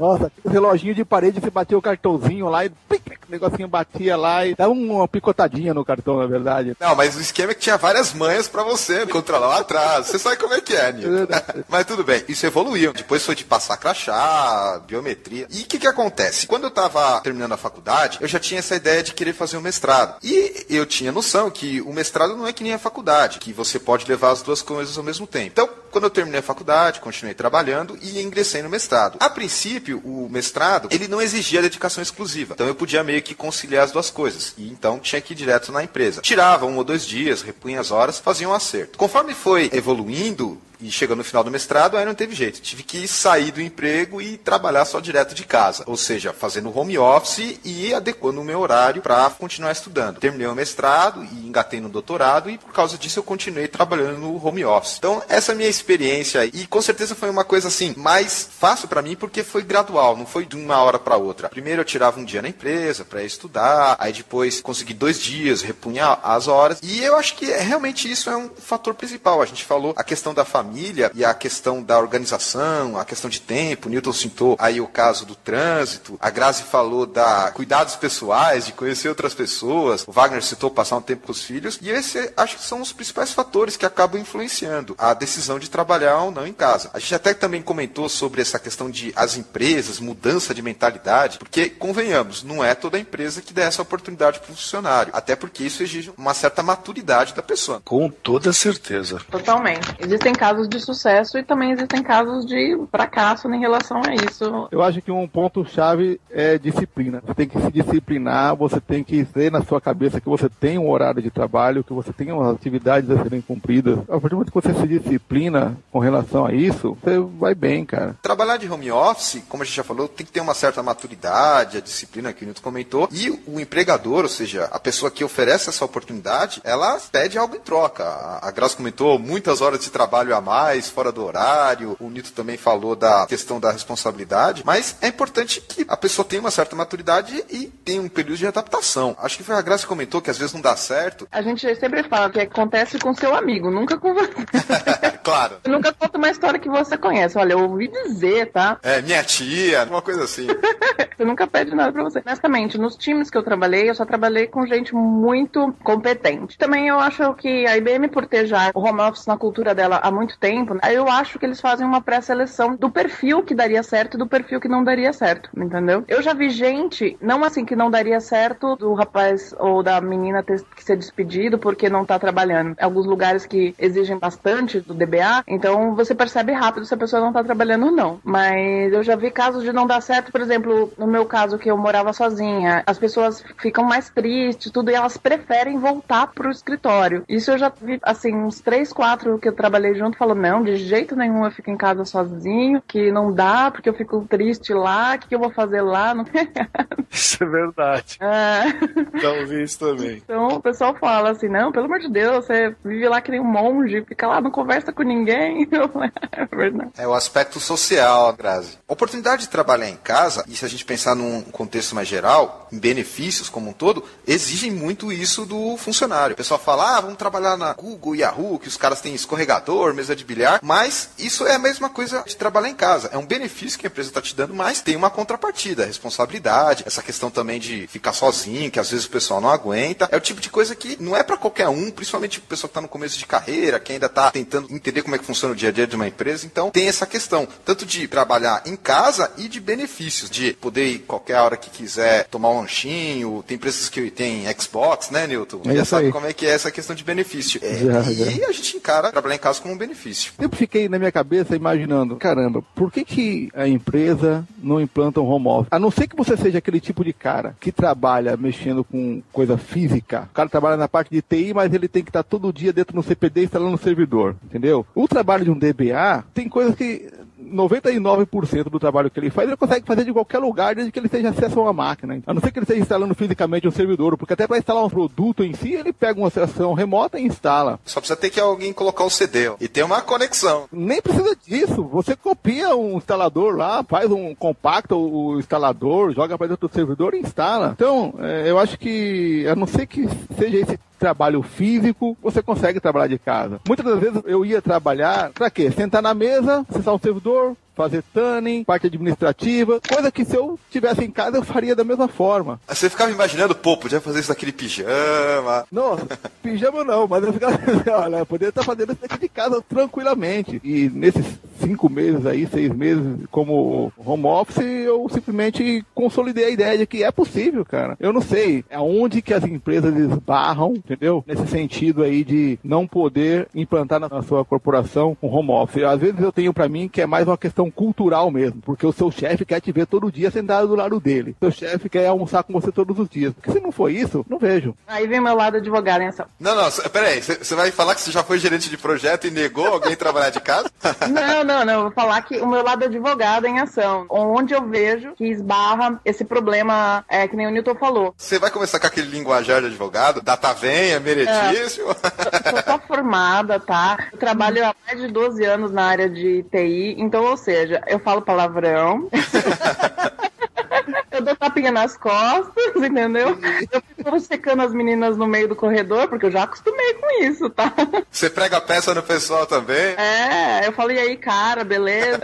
Nossa, aquele reloginho de parede, você batia o cartãozinho lá e pic, o negocinho batia lá e dava uma picotadinha no cartão, na verdade. Não, mas o esquema é que tinha várias manhas pra você controlar lá atrás. Você sabe como é que é, Nil. Mas tudo bem, isso evoluiu. Depois foi de passar crachá, biometria. E o que que acontece? Quando eu tava terminando a faculdade, eu já tinha essa ideia de querer fazer um mestrado. E eu tinha noção que o mestrado não é que nem a faculdade, que você pode levar as duas coisas ao mesmo tempo. Então, quando eu terminei a faculdade, continuei trabalhando e ingressei no mestrado. A princípio, o mestrado, ele não exigia dedicação exclusiva. Então eu podia meio que conciliar as duas coisas. E então tinha que ir direto na empresa. Tirava um ou dois dias, repunha as horas, fazia um acerto. Conforme foi evoluindo, e chegando no final do mestrado, aí não teve jeito. Tive que sair do emprego e trabalhar só direto de casa. Ou seja, fazendo home office e adequando o meu horário para continuar estudando. Terminei o mestrado e engatei no doutorado e por causa disso eu continuei trabalhando no home office. Então, essa é a minha experiência e com certeza foi uma coisa assim mais fácil para mim porque foi gradual, não foi de uma hora para outra. Primeiro eu tirava um dia na empresa para estudar, aí depois consegui dois dias, repunha as horas. E eu acho que é, realmente isso é um fator principal. A gente falou a questão da família e a questão da organização, a questão de tempo. Newton citou aí o caso do trânsito. A Grazi falou da cuidados pessoais, de conhecer outras pessoas. O Wagner citou passar um tempo com os filhos. E esse acho que são os principais fatores que acabam influenciando a decisão de trabalhar ou não em casa. A gente até também comentou sobre essa questão de as empresas, mudança de mentalidade, porque convenhamos, não é toda empresa que dá essa oportunidade para o funcionário. Até porque isso exige uma certa maturidade da pessoa. Com toda certeza. Totalmente. Existem casos de sucesso e também existem casos de fracasso em relação a isso. Eu acho que um ponto-chave é disciplina. Você tem que se disciplinar, você tem que ter na sua cabeça que você tem um horário de trabalho, que você tem umas atividades a serem cumpridas. A partir do momento que você se disciplina com relação a isso, você vai bem, cara. Trabalhar de home office, como a gente já falou, tem que ter uma certa maturidade, a disciplina que o Nilton comentou, e o empregador, ou seja, a pessoa que oferece essa oportunidade, ela pede algo em troca. A a Graça comentou muitas horas de trabalho a mais, fora do horário, o Nito também falou da questão da responsabilidade, mas é importante que a pessoa tenha uma certa maturidade e tenha um período de adaptação. Acho que foi a Graça que comentou que às vezes não dá certo. A gente sempre fala que acontece com seu amigo, nunca com você. [LAUGHS] claro. Eu nunca conta uma história que você conhece. Olha, eu ouvi dizer, tá? É, minha tia, uma coisa assim. [LAUGHS] Você nunca pede nada pra você. Honestamente, nos times que eu trabalhei, eu só trabalhei com gente muito competente. Também eu acho que a IBM, por ter já o home office na cultura dela há muito tempo, aí eu acho que eles fazem uma pré-seleção do perfil que daria certo e do perfil que não daria certo, entendeu? Eu já vi gente, não assim que não daria certo do rapaz ou da menina ter que ser despedido porque não tá trabalhando. Alguns lugares que exigem bastante do DBA, então você percebe rápido se a pessoa não tá trabalhando ou não. Mas eu já vi casos de não dar certo, por exemplo, no meu caso, que eu morava sozinha, as pessoas ficam mais tristes, tudo, e elas preferem voltar pro escritório. Isso eu já vi, assim, uns três, quatro que eu trabalhei junto, falou, não, de jeito nenhum eu fico em casa sozinho, que não dá, porque eu fico triste lá, o que, que eu vou fazer lá? Não... [LAUGHS] Isso é verdade. É. Já ouvi isso também. Então o pessoal fala assim, não, pelo amor de Deus, você vive lá que nem um monge, fica lá, não conversa com ninguém. [LAUGHS] Falei, é verdade. É o aspecto social, Grazi. A oportunidade de trabalhar em casa, e se a gente pensar num contexto mais geral, em benefícios como um todo, exigem muito isso do funcionário. O pessoal fala, ah, vamos trabalhar na Google, Yahoo, que os caras têm escorregador, mesa de bilhar, mas isso é a mesma coisa de trabalhar em casa. É um benefício que a empresa está te dando, mas tem uma contrapartida, responsabilidade, essa questão também de ficar sozinho, que às vezes o pessoal não aguenta. É o tipo de coisa que não é para qualquer um, principalmente o pessoal que está no começo de carreira, que ainda está tentando entender como é que funciona o dia a dia de uma empresa. Então tem essa questão, tanto de trabalhar em casa e de benefícios, de poder ir qualquer hora que quiser tomar um lanchinho. Tem empresas que tem Xbox, né, Newton? É Já sabe aí. como é que é essa questão de benefício. É, Já, e já. a gente encara trabalhar em casa como um benefício. Sempre fiquei na minha cabeça imaginando, caramba, por que, que a empresa não implanta um home office? A não ser que você seja aquele tipo de cara que trabalha mexendo com coisa física. O cara trabalha na parte de TI, mas ele tem que estar todo dia dentro do CPD instalando o servidor, entendeu? O trabalho de um DBA tem coisas que 99% do trabalho que ele faz, ele consegue fazer de qualquer lugar, desde que ele tenha acesso a uma máquina. A não ser que ele esteja instalando fisicamente um servidor, porque até para instalar um produto em si, ele pega uma sessão remota e instala. Só precisa ter que alguém colocar o CD ó, e ter uma conexão. Nem precisa disso. Você copia um instalador lá, faz um compacta o instalador, joga para dentro do servidor e instala. Então, é, eu acho que, a não ser que seja esse trabalho físico, você consegue trabalhar de casa. Muitas das vezes eu ia trabalhar para quê? Sentar na mesa, acessar um servidor, fazer tuning, parte administrativa, coisa que se eu tivesse em casa eu faria da mesma forma. Você ficava imaginando, pô, podia fazer isso naquele pijama. [LAUGHS] Nossa, pijama não, mas eu ficava, [LAUGHS] olha, eu poderia estar fazendo isso aqui de casa tranquilamente. E nesses cinco meses aí, seis meses como home office, eu simplesmente consolidei a ideia de que é possível, cara. Eu não sei aonde que as empresas esbarram, entendeu? Nesse sentido aí de não poder implantar na, sua corporação um home office. Às vezes eu tenho pra mim que é mais uma questão cultural mesmo, porque o seu chefe quer te ver todo dia sentado do lado dele. Seu chefe quer almoçar com você todos os dias. Porque se não for isso, não vejo. Aí vem meu lado advogado, hein, Sal? Não, não, peraí, você vai falar que você já foi gerente de projeto e negou alguém trabalhar de casa? [LAUGHS] Não, não, não. Eu vou falar que o meu lado advogado em ação, onde eu vejo que esbarra esse problema, é, que nem o Newton falou. Você vai começar com aquele linguajar de advogado? Data venha, meretíssimo? Eu sou formada, tá? Eu trabalho há mais de 12 anos na área de TI, então, ou seja, eu falo palavrão. [LAUGHS] Eu dou tapinha nas costas, [LAUGHS] entendeu? Eu fico secando as meninas no meio do corredor, porque eu já acostumei com isso, tá? Você prega peça no pessoal também? É, eu falei aí, cara, beleza?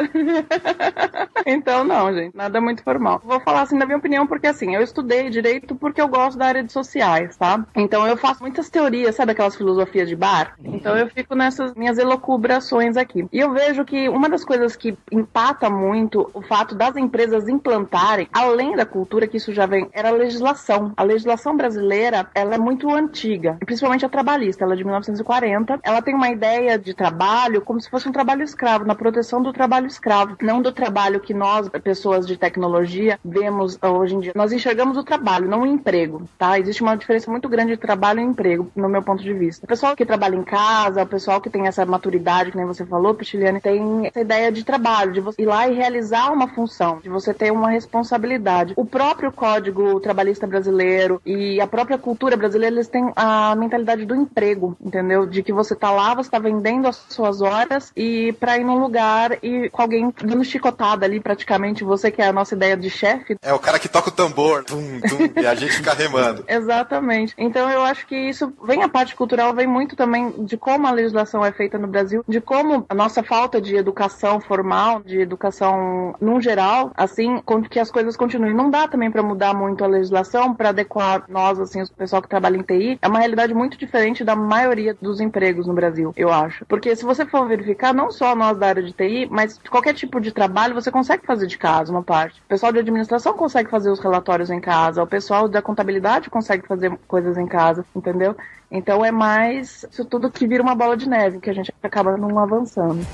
[LAUGHS] então, não, gente, nada muito formal. Vou falar assim da minha opinião, porque assim, eu estudei direito porque eu gosto da área de sociais, tá? Então eu faço muitas teorias, sabe aquelas filosofias de bar? Então eu fico nessas minhas elocubrações aqui. E eu vejo que uma das coisas que empata muito o fato das empresas implantarem, além da cultura que isso já vem, era a legislação. A legislação brasileira, ela é muito antiga, principalmente a trabalhista, ela é de 1940. Ela tem uma ideia de trabalho como se fosse um trabalho escravo, na proteção do trabalho escravo, não do trabalho que nós, pessoas de tecnologia, vemos hoje em dia. Nós enxergamos o trabalho, não o emprego, tá? Existe uma diferença muito grande de trabalho e emprego, no meu ponto de vista. O pessoal que trabalha em casa, o pessoal que tem essa maturidade, que nem você falou, Pichiliane, tem essa ideia de trabalho, de você ir lá e realizar uma função, de você ter uma responsabilidade. O próprio Código Trabalhista Brasileiro e a própria cultura brasileira, eles têm a mentalidade do emprego, entendeu? De que você tá lá, você tá vendendo as suas horas e pra ir num lugar e com alguém dando chicotada ali, praticamente, você que é a nossa ideia de chefe, É o cara que toca o tambor, tum, tum, e a gente fica remando. [LAUGHS] Exatamente. Então eu acho que isso vem a parte cultural, vem muito também de como a legislação é feita no Brasil, de como a nossa falta de educação formal, de educação num geral, assim, que as coisas continuem. Não dá também para mudar muito a legislação para adequar nós, assim, o pessoal que trabalha em TI. É uma realidade muito diferente da maioria dos empregos no Brasil, eu acho. Porque se você for verificar, não só nós da área de TI, mas qualquer tipo de trabalho você consegue fazer de casa, uma parte. O pessoal de administração consegue fazer os relatórios em casa, o pessoal da contabilidade consegue fazer coisas em casa, entendeu? Então é mais isso tudo que vira uma bola de neve, que a gente acaba não avançando.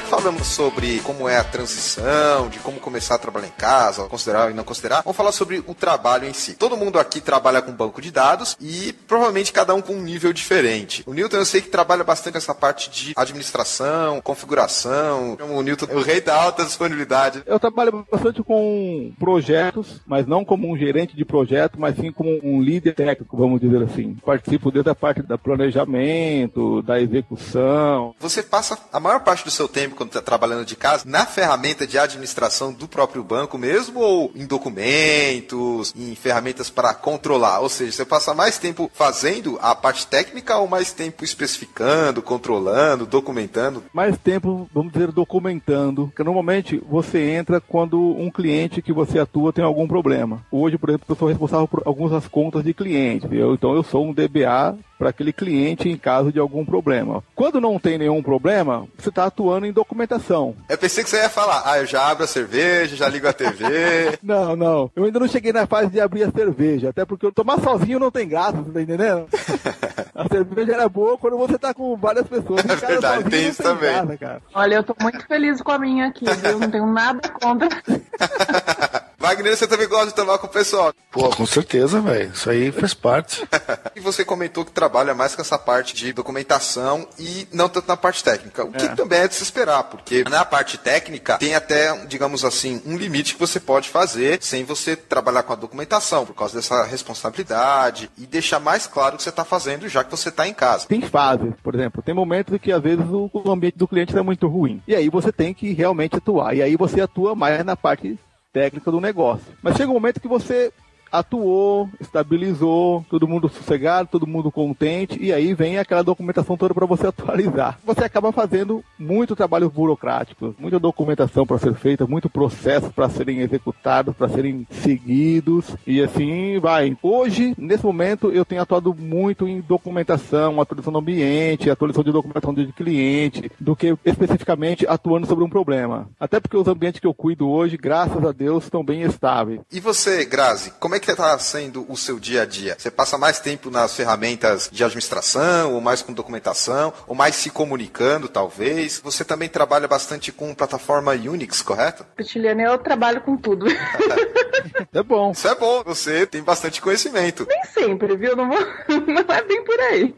Falamos sobre como é a transição, de como começar a trabalhar em casa, considerar e não considerar, vamos falar sobre o trabalho em si. Todo mundo aqui trabalha com banco de dados e provavelmente cada um com um nível diferente. O Newton eu sei que trabalha bastante essa parte de administração, configuração. O Newton é o rei da alta disponibilidade. Eu trabalho bastante com projetos, mas não como um gerente de projeto, mas sim como um líder técnico, vamos dizer assim. Participo desde a parte da planejamento, da execução. Você passa a maior parte do seu tempo quando está trabalhando de casa na ferramenta de administração do próprio banco mesmo ou em documentos, em ferramentas para controlar? Ou seja, você passa mais tempo fazendo a parte técnica ou mais tempo especificando, controlando, documentando? Mais tempo, vamos dizer, documentando. Porque normalmente você entra quando um cliente que você atua tem algum problema. Hoje, por exemplo, eu sou responsável por algumas contas de clientes. Então eu sou um DBA para aquele cliente em caso de algum problema. Quando não tem nenhum problema, você está atuando em documentação. Eu pensei que você ia falar, ah, eu já abro a cerveja, já ligo a TV. [LAUGHS] não, não. Eu ainda não cheguei na fase de abrir a cerveja, até porque eu tomar sozinho não tem graça, você tá entendendo? [LAUGHS] a cerveja era boa quando você tá com várias pessoas. É verdade, tem isso também. Graça, Olha, eu tô muito feliz com a minha aqui, viu? Não tenho nada contra. [LAUGHS] Wagner, você também gosta de tomar com o pessoal? Pô, com certeza, velho. Isso aí faz parte. [LAUGHS] e você comentou que trabalha mais com essa parte de documentação e não tanto na parte técnica. O que é. também é de se esperar, porque na parte técnica tem até, digamos assim, um limite que você pode fazer sem você trabalhar com a documentação, por causa dessa responsabilidade e deixar mais claro o que você está fazendo, já que você está em casa. Tem fases, por exemplo. Tem momentos em que às vezes o ambiente do cliente é muito ruim. E aí você tem que realmente atuar. E aí você atua mais na parte técnica do negócio. Mas chega um momento que você atuou, estabilizou, todo mundo sossegado, todo mundo contente, e aí vem aquela documentação toda para você [LAUGHS] atualizar. Você acaba fazendo muito trabalho burocrático, muita documentação para ser feita, muito processo para serem executados, para serem seguidos, e assim vai. Hoje, nesse momento, eu tenho atuado muito em documentação, atualização do ambiente, atualização de documentação de cliente, do que especificamente atuando sobre um problema. Até porque os ambientes que eu cuido hoje, graças a Deus, estão bem estáveis. E você, Grazi, como é que está sendo o seu dia a dia? Você passa mais tempo nas ferramentas de administração, ou mais com documentação, ou mais se comunicando, talvez? Você também trabalha bastante com plataforma Unix, correto? Pitiliane, eu trabalho com tudo. [LAUGHS] é bom. Isso é bom. Você tem bastante conhecimento. Nem sempre, viu? Não, vou... [LAUGHS] não é bem por aí.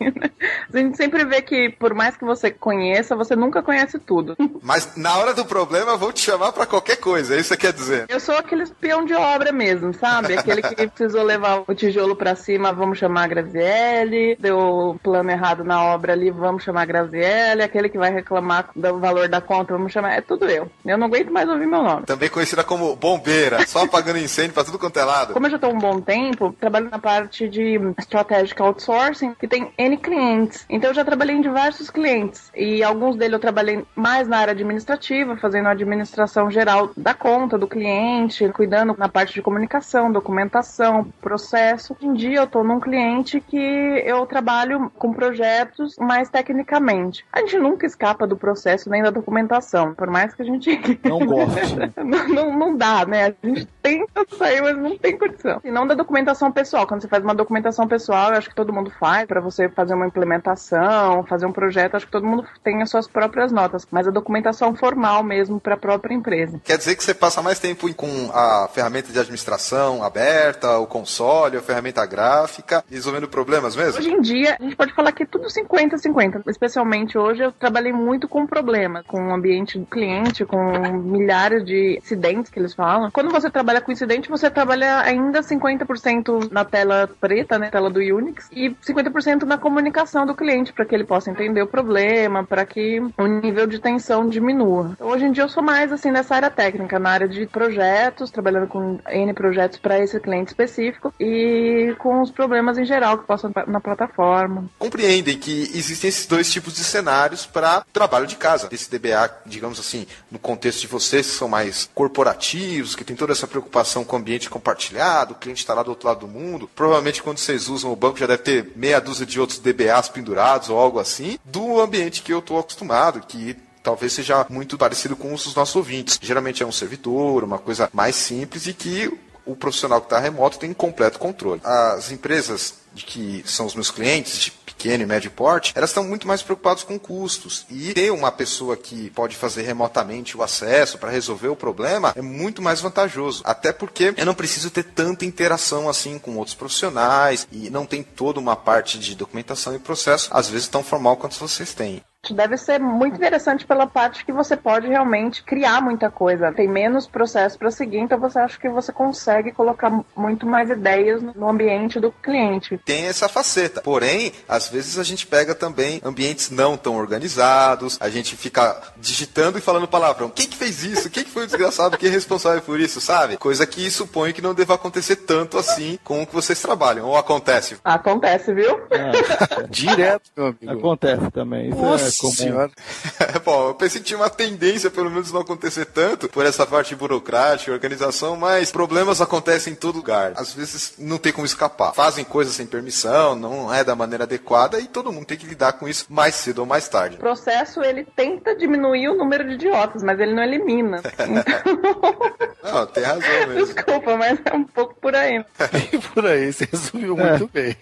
A gente sempre vê que, por mais que você conheça, você nunca conhece tudo. Mas na hora do problema, eu vou te chamar para qualquer coisa. É isso que quer dizer? Eu sou aquele espião de obra mesmo, sabe? Aquele que que precisou levar o tijolo para cima, vamos chamar a Graziele. Deu plano errado na obra ali, vamos chamar a Graziele. Aquele que vai reclamar do valor da conta, vamos chamar. É tudo eu. Eu não aguento mais ouvir meu nome. Também conhecida como bombeira, só apagando incêndio pra tudo quanto é lado. Como eu já tô um bom tempo, trabalho na parte de estratégica outsourcing, que tem N clientes. Então eu já trabalhei em diversos clientes. E alguns deles eu trabalhei mais na área administrativa, fazendo a administração geral da conta do cliente, cuidando na parte de comunicação, documentação documentação, processo. Hoje em dia eu estou num cliente que eu trabalho com projetos mais tecnicamente. A gente nunca escapa do processo nem da documentação, por mais que a gente não goste. [LAUGHS] não, não, não, dá, né? A gente tenta sair, mas não tem condição. E não da documentação pessoal. Quando você faz uma documentação pessoal, eu acho que todo mundo faz para você fazer uma implementação, fazer um projeto, acho que todo mundo tem as suas próprias notas, mas a documentação formal mesmo para a própria empresa. Quer dizer que você passa mais tempo com a ferramenta de administração aberta o console, a ferramenta gráfica, resolvendo problemas mesmo? Hoje em dia, a gente pode falar que é tudo 50-50. Especialmente hoje, eu trabalhei muito com problemas, com o ambiente do cliente, com milhares de incidentes que eles falam. Quando você trabalha com incidente, você trabalha ainda 50% na tela preta, né, tela do Unix, e 50% na comunicação do cliente, para que ele possa entender o problema, para que o nível de tensão diminua. Então, hoje em dia, eu sou mais assim nessa área técnica, na área de projetos, trabalhando com N projetos para esse cliente cliente específico e com os problemas em geral que possam na plataforma. Compreendem que existem esses dois tipos de cenários para trabalho de casa. Esse DBA, digamos assim, no contexto de vocês que são mais corporativos, que tem toda essa preocupação com o ambiente compartilhado, o cliente está lá do outro lado do mundo. Provavelmente quando vocês usam o banco já deve ter meia dúzia de outros DBAs pendurados ou algo assim, do ambiente que eu estou acostumado, que talvez seja muito parecido com os nossos ouvintes. Geralmente é um servidor, uma coisa mais simples e que o profissional que está remoto tem completo controle. As empresas de que são os meus clientes, de pequeno e médio porte, elas estão muito mais preocupadas com custos. E ter uma pessoa que pode fazer remotamente o acesso para resolver o problema é muito mais vantajoso. Até porque eu não preciso ter tanta interação assim com outros profissionais e não tem toda uma parte de documentação e processo, às vezes tão formal quanto vocês têm. Deve ser muito interessante pela parte que você pode realmente criar muita coisa. Tem menos processo para seguir, então você acha que você consegue colocar muito mais ideias no ambiente do cliente. Tem essa faceta. Porém, às vezes a gente pega também ambientes não tão organizados, a gente fica digitando e falando palavrão. Quem que fez isso? Quem que foi o desgraçado? Quem é responsável por isso, sabe? Coisa que suponho que não deva acontecer tanto assim com o que vocês trabalham. Ou acontece? Acontece, viu? [LAUGHS] Direto, meu amigo. Acontece também. Isso Nossa é comum. senhora. [LAUGHS] Bom, eu pensei que tinha uma tendência, pelo menos, não acontecer tanto por essa parte burocrática, organização, mas problemas acontecem em todo lugar. Às vezes não tem como escapar. Fazem coisas sem permissão, não é da maneira adequada e todo mundo tem que lidar com isso mais cedo ou mais tarde. O processo ele tenta diminuir o número de idiotas, mas ele não elimina. [LAUGHS] Não, tem razão mesmo. Desculpa, mas é um pouco por aí. E [LAUGHS] por aí, você resumiu muito bem.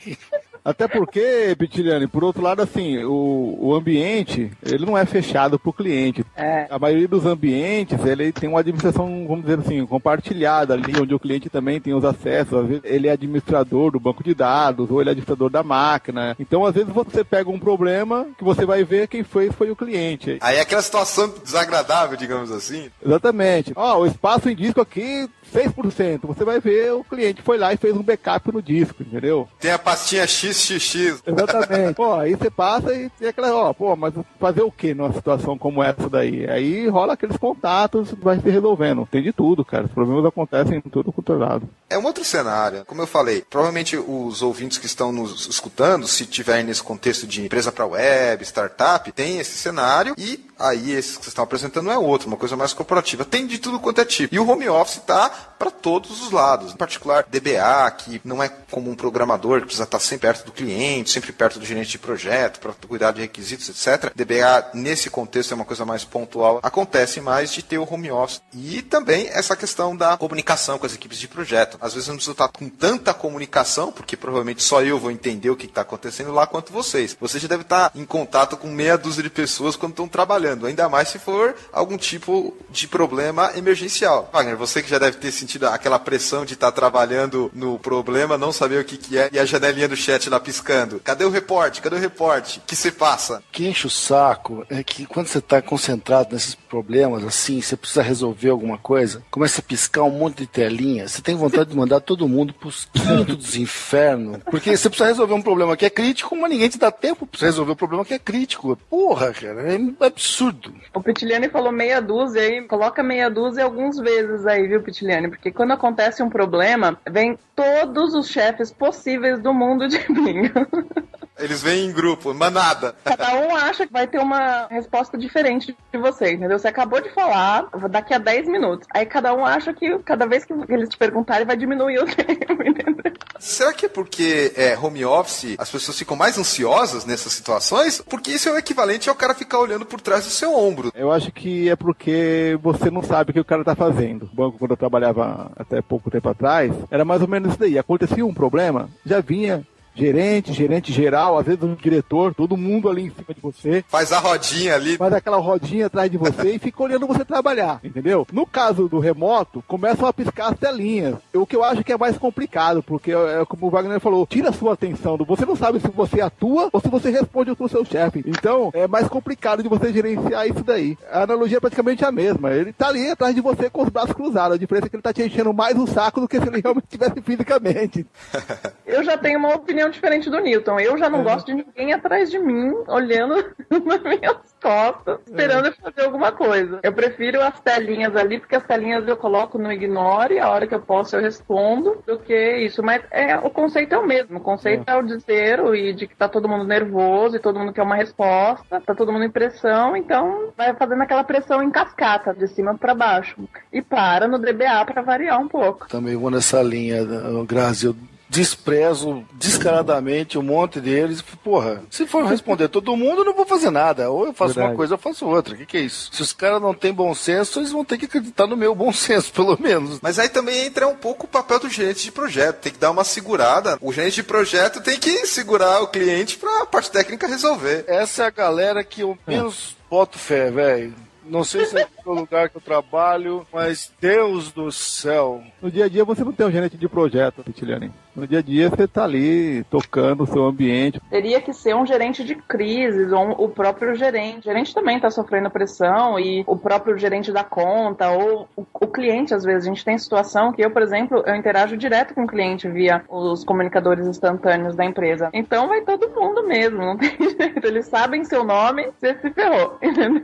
Até porque, Pitiliane, por outro lado, assim, o, o ambiente, ele não é fechado para o cliente. É. A maioria dos ambientes, ele tem uma administração, vamos dizer assim, compartilhada ali, onde o cliente também tem os acessos. Às vezes ele é administrador do banco de dados, ou ele é administrador da máquina. Então, às vezes você pega um problema que você vai ver quem foi, foi o cliente. Aí é aquela situação desagradável, digamos assim. Exatamente. Ó, o espaço em disco aqui, 6%. Você vai ver, o cliente foi lá e fez um backup no disco, entendeu? Tem a pastinha XXX. Exatamente. [LAUGHS] pô, aí você passa e tem aquela, ó, pô, mas fazer o que numa situação como essa daí? Aí rola aqueles contatos, vai se resolvendo. Tem de tudo, cara. Os problemas acontecem em tudo quanto é lado. É um outro cenário. Como eu falei, provavelmente os ouvintes que estão nos escutando, se tiverem nesse contexto de empresa para web, startup, tem esse cenário e aí esse que vocês estão apresentando é outro, uma coisa mais corporativa. Tem de tudo quanto é tipo. E o home office está para todos os lados. Em particular, DBA, que não é como um programador que precisa estar sempre perto do cliente, sempre perto do gerente de projeto, para cuidar de requisitos, etc. DBA, nesse contexto, é uma coisa mais pontual. Acontece mais de ter o home office. E também essa questão da comunicação com as equipes de projeto. Às vezes eu não preciso estar com tanta comunicação, porque provavelmente só eu vou entender o que está acontecendo lá quanto vocês. Vocês já devem estar em contato com meia dúzia de pessoas quando estão trabalhando, ainda mais se for algum tipo de problema emergencial. Wagner, você que já deve ter sentido aquela pressão de estar trabalhando no problema, não saber o que, que é, e a janelinha do chat lá piscando. Cadê o reporte? Cadê o reporte? O que se passa? Que enche o saco é que quando você está concentrado nesses problemas, assim, você precisa resolver alguma coisa, começa a piscar um monte de telinha, você tem vontade de mandar todo mundo pros quintos dos infernos, porque você precisa resolver um problema que é crítico, mas ninguém te dá tempo você resolver o problema que é crítico. Porra, cara, é absurdo. O Pitiliane falou meia dúzia aí, coloca meia dúzia algumas vezes aí, viu, Pitiliane? Porque quando acontece um problema, vem todos os chefes possíveis do mundo de [LAUGHS] bingo. Eles vêm em grupo, manada. Cada um acha que vai ter uma resposta diferente de você, entendeu? Você acabou de falar, daqui a 10 minutos. Aí cada um acha que cada vez que eles te perguntarem vai diminuir o [LAUGHS] tempo, entendeu? Será que é porque é home office as pessoas ficam mais ansiosas nessas situações? Porque isso é o equivalente ao cara ficar olhando por trás do seu ombro. Eu acho que é porque você não sabe o que o cara tá fazendo. O banco, quando eu trabalhava até pouco tempo atrás, era mais ou menos isso daí. Acontecia um problema, já vinha gerente, gerente geral, às vezes um diretor, todo mundo ali em cima de você. Faz a rodinha ali. Faz aquela rodinha atrás de você e fica olhando você trabalhar, entendeu? No caso do remoto, começam a piscar as telinhas. O que eu acho que é mais complicado, porque é como o Wagner falou, tira a sua atenção. Você não sabe se você atua ou se você responde pro seu chefe. Então, é mais complicado de você gerenciar isso daí. A analogia é praticamente a mesma. Ele tá ali atrás de você com os braços cruzados. A diferença é que ele tá te enchendo mais o saco do que se ele [LAUGHS] realmente estivesse fisicamente. Eu já tenho uma opinião diferente do Newton. Eu já não É. gosto de ninguém atrás de mim, olhando [LAUGHS] nas minhas costas, esperando eu fazer alguma coisa. Eu prefiro as telinhas ali, porque as telinhas eu coloco no ignore, a hora que eu posso eu respondo, do que isso. Mas é, o conceito é o mesmo. O conceito é, o desespero e de que tá todo mundo nervoso e todo mundo quer uma resposta, tá todo mundo em pressão, então vai fazendo aquela pressão em cascata, de cima para baixo. E para no DBA para variar um pouco. Também vou nessa linha, Grazi. Eu desprezo descaradamente um monte deles. Porra, se for responder todo mundo, eu não vou fazer nada. Ou eu faço Verdade. uma coisa, eu faço outra. O que, que é isso? Se os caras não têm bom senso, eles vão ter que acreditar no meu bom [LAUGHS] senso, pelo menos. Mas aí também entra um pouco o papel do gerente de projeto. Tem que dar uma segurada. O gerente de projeto tem que segurar o cliente pra parte técnica resolver. Essa é a galera que eu menos boto fé, velho. Não sei se é o lugar que eu trabalho, mas Deus do céu. No dia a dia você não tem um gerente de projeto, Pitiliani. No dia a dia você tá ali tocando o seu ambiente. Teria que ser um gerente de crises, ou um- o próprio gerente. O gerente também está sofrendo pressão, e o próprio gerente da conta, ou o, o cliente, às vezes. A gente tem situação que eu, por exemplo, eu interajo direto com o cliente via os comunicadores instantâneos da empresa. Então vai todo mundo mesmo, não tem [LAUGHS] jeito. Eles sabem seu nome, você se ferrou, [LAUGHS] entendeu?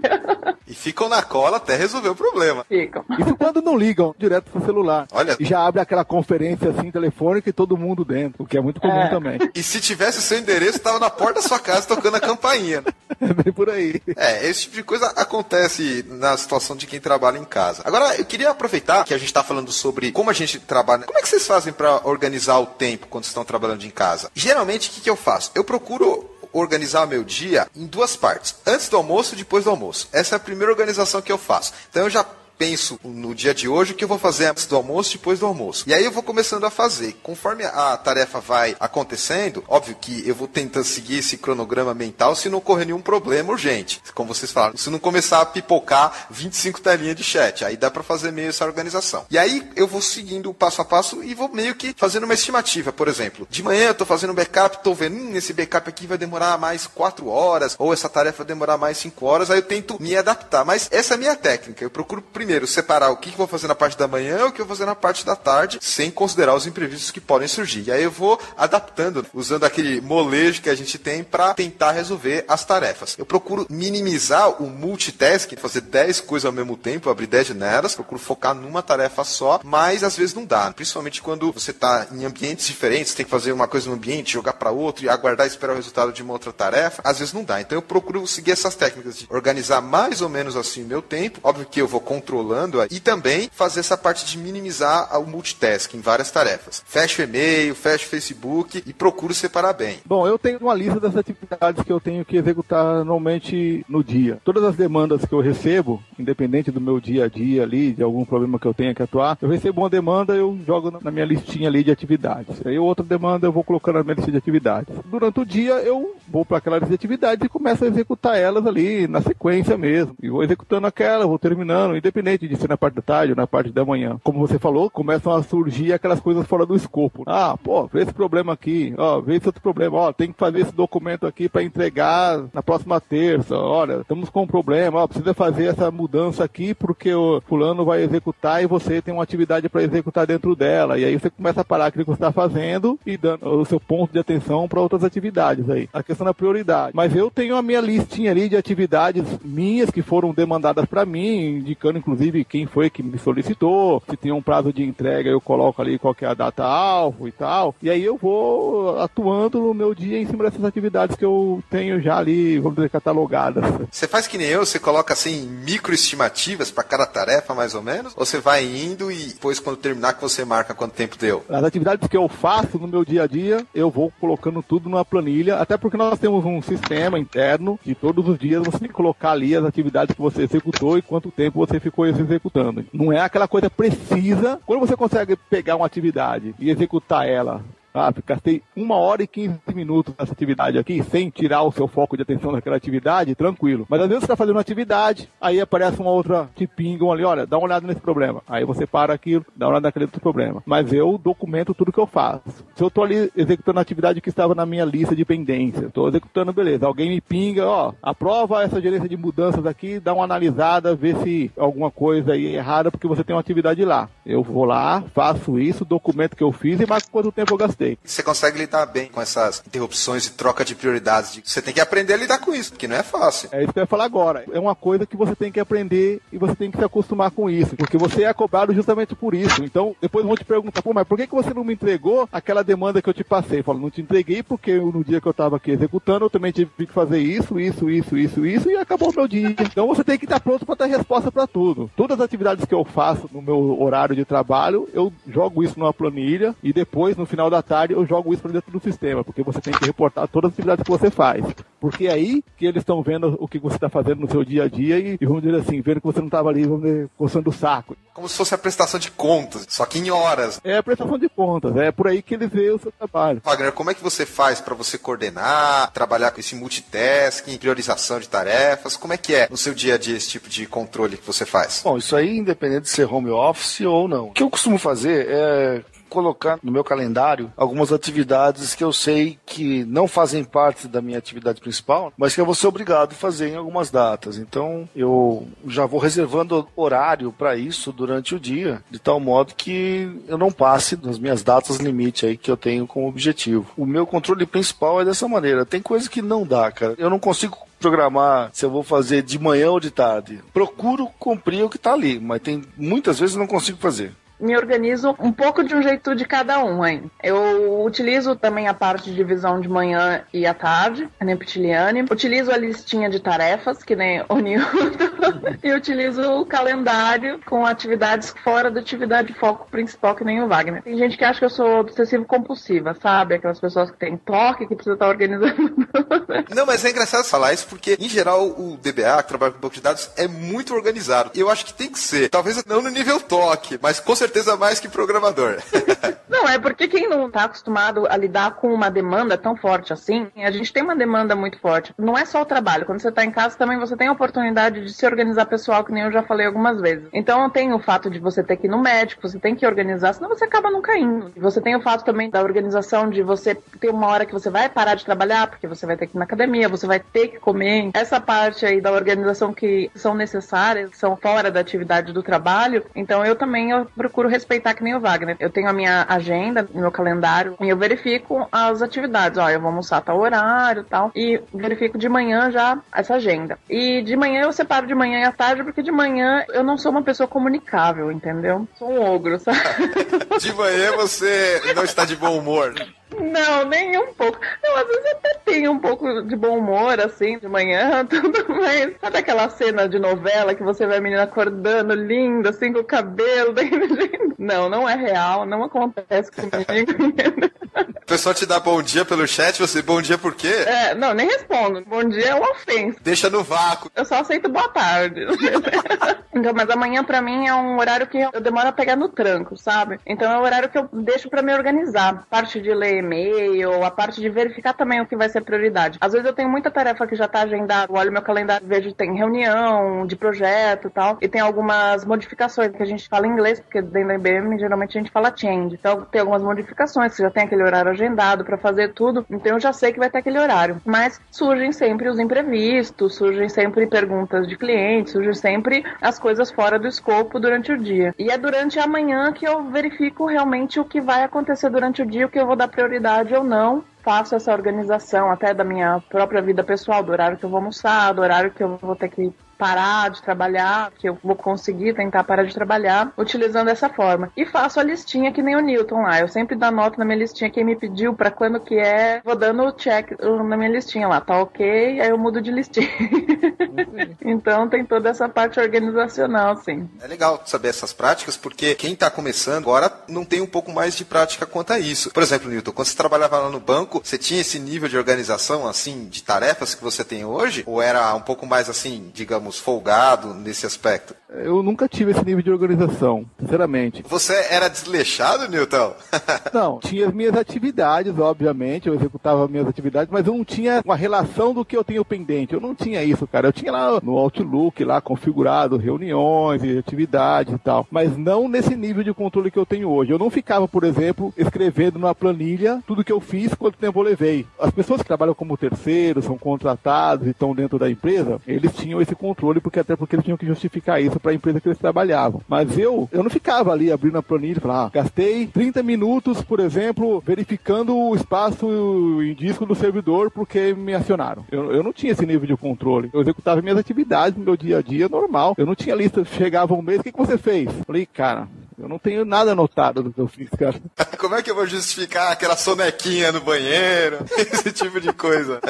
E ficam na cola até resolver o problema. Ficam. Isso quando não ligam direto pro celular. Olha. E já abre aquela conferência assim telefônica e todo mundo dentro, o que é muito comum É. também. E se tivesse o seu endereço, tava na porta da sua casa tocando a campainha. [LAUGHS] É bem por aí. É, esse tipo de coisa acontece na situação de quem trabalha em casa. Agora, eu queria aproveitar que a gente está falando sobre como a gente trabalha. Como é que vocês fazem para organizar o tempo quando estão trabalhando em casa? Geralmente, o que, que eu faço? Eu procuro organizar meu dia em duas partes: antes do almoço e depois do almoço. Essa é a primeira organização que eu faço. Então, eu já penso no dia de hoje o que eu vou fazer antes do almoço depois do almoço. E aí eu vou começando a fazer. Conforme a tarefa vai acontecendo, óbvio que eu vou tentando seguir esse cronograma mental se não ocorrer nenhum problema urgente. Como vocês falaram, se não começar a pipocar 25 telinhas de chat, aí dá para fazer meio essa organização. E aí eu vou seguindo passo a passo e vou meio que fazendo uma estimativa, por exemplo. De manhã eu tô fazendo um backup, tô vendo, hum, esse backup aqui vai demorar mais 4 horas, ou essa tarefa vai demorar mais 5 horas, aí eu tento me adaptar. Mas essa é a minha técnica. Eu procuro primeiro separar o que, que eu vou fazer na parte da manhã e o que eu vou fazer na parte da tarde, sem considerar os imprevistos que podem surgir. E aí eu vou adaptando, usando aquele molejo que a gente tem para tentar resolver as tarefas. Eu procuro minimizar o multitasking, fazer 10 coisas ao mesmo tempo, abrir 10 janelas, procuro focar numa tarefa só, mas às vezes não dá. Principalmente quando você está em ambientes diferentes, tem que fazer uma coisa num ambiente, jogar para outro e aguardar e esperar o resultado de uma outra tarefa, às vezes não dá. Então eu procuro seguir essas técnicas de organizar mais ou menos assim o meu tempo. Óbvio que eu vou controlando e também fazer essa parte de minimizar o multitasking em várias tarefas. Fecho o e-mail, fecho o Facebook e procuro separar bem. Bom, eu tenho uma lista das atividades que eu tenho que executar normalmente no dia. Todas as demandas que eu recebo, independente do meu dia a dia ali, de algum problema que eu tenha que atuar, eu recebo uma demanda, eu jogo na minha listinha ali de atividades. Aí outra demanda eu vou colocando na minha lista de atividades. Durante o dia eu vou para aquela lista de atividades e começo a executar elas ali na sequência mesmo. E vou executando aquela, vou terminando, independente de ser na parte da tarde ou na parte da manhã. Como você falou, começam a surgir aquelas coisas fora do escopo. Ah, pô, vê esse problema aqui, ó, vê esse outro problema, ó, tem que fazer esse documento aqui para entregar na próxima terça. Olha, estamos com um problema, ó, precisa fazer essa mudança aqui porque o fulano vai executar e você tem uma atividade para executar dentro dela. E aí você começa a parar aquilo que você está fazendo e dando o seu ponto de atenção para outras atividades aí. A questão da prioridade. Mas eu tenho a minha listinha ali de atividades minhas que foram demandadas para mim, indicando inclusive quem foi que me solicitou, se tem um prazo de entrega, eu coloco ali qual que é a data alvo e tal. E aí eu vou atuando no meu dia em cima dessas atividades que eu tenho já ali, vamos dizer, catalogadas. Você faz que nem eu, você coloca assim microestimativas para cada tarefa mais ou menos? Ou você vai indo e depois quando terminar que você marca quanto tempo deu? As atividades que eu faço no meu dia a dia, eu vou colocando tudo numa planilha, até porque nós temos um sistema interno que todos os dias você tem que colocar ali as atividades que você executou e quanto tempo você ficou executando. Não é aquela coisa precisa. Quando você consegue pegar uma atividade e executar ela ah, gastei uma hora e 15 minutos nessa atividade aqui, sem tirar o seu foco de atenção daquela atividade, tranquilo. Mas às vezes você está fazendo uma atividade, aí aparece uma outra, te pingam ali, olha, dá uma olhada nesse problema. Aí você para aquilo, dá uma olhada naquele outro problema. Mas eu documento tudo que eu faço. Se eu estou ali executando a atividade que estava na minha lista de pendência, estou executando, beleza. Alguém me pinga, ó, aprova essa gerência de mudanças aqui, dá uma analisada, vê se alguma coisa aí é errada, porque você tem uma atividade lá. Eu vou lá, faço isso, documento que eu fiz e marco quanto tempo eu gastei. Você consegue lidar bem com essas interrupções e troca de prioridades. Você tem que aprender a lidar com isso, porque não é fácil. É isso que eu ia falar agora. É uma coisa que você tem que aprender e você tem que se acostumar com isso. Porque você é cobrado justamente por isso. Então, depois vão te perguntar, pô, mas por que, que você não me entregou aquela demanda que eu te passei? Eu falo, não te entreguei porque eu, no dia que eu estava aqui executando, eu também tive que fazer isso, isso, isso, isso, isso, e acabou o meu dia. Então você tem que estar pronto para ter resposta para tudo. Todas as atividades que eu faço no meu horário de trabalho, eu jogo isso numa planilha e depois, no final da tarde, eu jogo isso para dentro do sistema, porque você tem que reportar todas as atividades que você faz. Porque é aí que eles estão vendo o que você está fazendo no seu dia a dia e, e, vamos dizer assim, vendo que você não estava ali, vamos dizer, coçando o saco. Como se fosse a prestação de contas, só que em horas. É a prestação de contas, é por aí que eles veem o seu trabalho. Wagner, como é que você faz para você coordenar, trabalhar com esse multitasking, priorização de tarefas? Como é que é no seu dia a dia esse tipo de controle que você faz? Bom, isso aí independente de ser home office ou não. O que eu costumo fazer é colocar no meu calendário algumas atividades que eu sei que não fazem parte da minha atividade principal, mas que eu vou ser obrigado a fazer em algumas datas. Então eu já vou reservando horário para isso durante o dia, de tal modo que eu não passe das minhas datas limite aí que eu tenho como objetivo. O meu controle principal é dessa maneira. Tem coisa que não dá, cara. Eu não consigo programar se eu vou fazer de manhã ou de tarde. Procuro cumprir o que está ali, mas tem muitas vezes eu não consigo fazer me organizo um pouco de um jeito de cada um, hein? Eu utilizo também a parte de divisão de manhã e à tarde, a Neptiliane. Utilizo a listinha de tarefas, que nem o Newton. [LAUGHS] e utilizo o calendário com atividades fora da atividade de foco principal, que nem o Wagner. Tem gente que acha que eu sou obsessivo compulsiva, sabe? Aquelas pessoas que têm toque, que precisa estar organizando. [LAUGHS] Não, mas é engraçado falar isso porque, em geral, o DBA, que trabalha com banco de dados, é muito organizado. E eu acho que tem que ser. Talvez não no nível toque, mas com certeza certeza mais que programador. [LAUGHS] não, é porque quem não está acostumado a lidar com uma demanda tão forte assim, a gente tem uma demanda muito forte. Não é só o trabalho. Quando você está em casa também você tem a oportunidade de se organizar pessoal, que nem eu já falei algumas vezes. Então tem o fato de você ter que ir no médico, você tem que organizar, senão você acaba não caindo. Você tem o fato também da organização de você ter uma hora que você vai parar de trabalhar, porque você vai ter que ir na academia, você vai ter que comer. Essa parte aí da organização que são necessárias, são fora da atividade do trabalho. Então eu também eu procuro procuro respeitar que nem o Wagner. Eu tenho a minha agenda, meu calendário, e eu verifico as atividades. Ó, eu vou almoçar tal horário tal. E verifico de manhã já essa agenda. E de manhã eu separo de manhã e à tarde, porque de manhã eu não sou uma pessoa comunicável, entendeu? Sou um ogro, sabe? [LAUGHS] de manhã você não está de bom humor. Não, nem um pouco. Não, às vezes até tenho um pouco de bom humor, assim, de manhã, [LAUGHS] tudo, mas sabe aquela cena de novela que você vê a menina acordando linda, assim, com o cabelo, [LAUGHS] não, não é real, não acontece comigo. [LAUGHS] [LAUGHS] O pessoal te dá bom dia pelo chat, você bom dia por quê? É, não, nem respondo. Bom dia é uma ofensa. Deixa no vácuo. Eu só aceito boa tarde. [LAUGHS] então, mas amanhã pra mim é um horário que eu demoro a pegar no tranco, sabe? Então é o horário que eu deixo pra me organizar. Parte de ler e-mail, a parte de verificar também o que vai ser prioridade. Às vezes eu tenho muita tarefa que já tá agendada, olho meu calendário, vejo que tem reunião de projeto e tal, e tem algumas modificações que a gente fala em inglês, porque dentro da IBM geralmente a gente fala change. Então tem algumas modificações, você já tem aquele horário agendado para fazer tudo, então eu já sei que vai ter aquele horário. Mas surgem sempre os imprevistos, surgem sempre perguntas de clientes, surgem sempre as coisas fora do escopo durante o dia. E é durante a manhã que eu verifico realmente o que vai acontecer durante o dia, o que eu vou dar prioridade ou não faço essa organização até da minha própria vida pessoal, do horário que eu vou almoçar, do horário que eu vou ter que parar de trabalhar, que eu vou conseguir tentar parar de trabalhar, utilizando dessa forma. E faço a listinha que nem o Newton lá. Eu sempre dou nota na minha listinha quem me pediu para quando que é, vou dando o check na minha listinha lá, tá ok, aí eu mudo de listinha. [LAUGHS] então tem toda essa parte organizacional, sim. É legal saber essas práticas, porque quem tá começando agora não tem um pouco mais de prática quanto a isso. Por exemplo, Newton, quando você trabalhava lá no banco, você tinha esse nível de organização, assim, de tarefas que você tem hoje? Ou era um pouco mais assim, digamos, digamos, folgado nesse aspecto? Eu nunca tive esse nível de organização, sinceramente. Você era desleixado, Newton? [LAUGHS] não, tinha as minhas atividades, obviamente, eu executava as minhas atividades, mas eu não tinha uma relação do que eu tenho pendente. Eu não tinha isso, cara. Eu tinha lá no Outlook, lá configurado reuniões e atividades e tal, mas não nesse nível de controle que eu tenho hoje. Eu não ficava, por exemplo, escrevendo numa planilha tudo que eu fiz, quanto tempo eu levei. As pessoas que trabalham como terceiros, são contratados e estão dentro da empresa, eles tinham esse controle, porque até porque eles tinham que justificar isso para a empresa que eles trabalhavam. Mas eu, eu não ficava ali abrindo a planilha e falar, ah, gastei 30 minutos, por exemplo, verificando o espaço em disco do servidor porque me acionaram. Eu, eu não tinha esse nível de controle. Eu executava minhas atividades no meu dia a dia normal. Eu não tinha lista, chegava um mês, o que, que você fez? Falei, cara, eu não tenho nada anotado do que eu fiz, cara. [LAUGHS] Como é que eu vou justificar aquela sonequinha no banheiro? [LAUGHS] Esse tipo de coisa.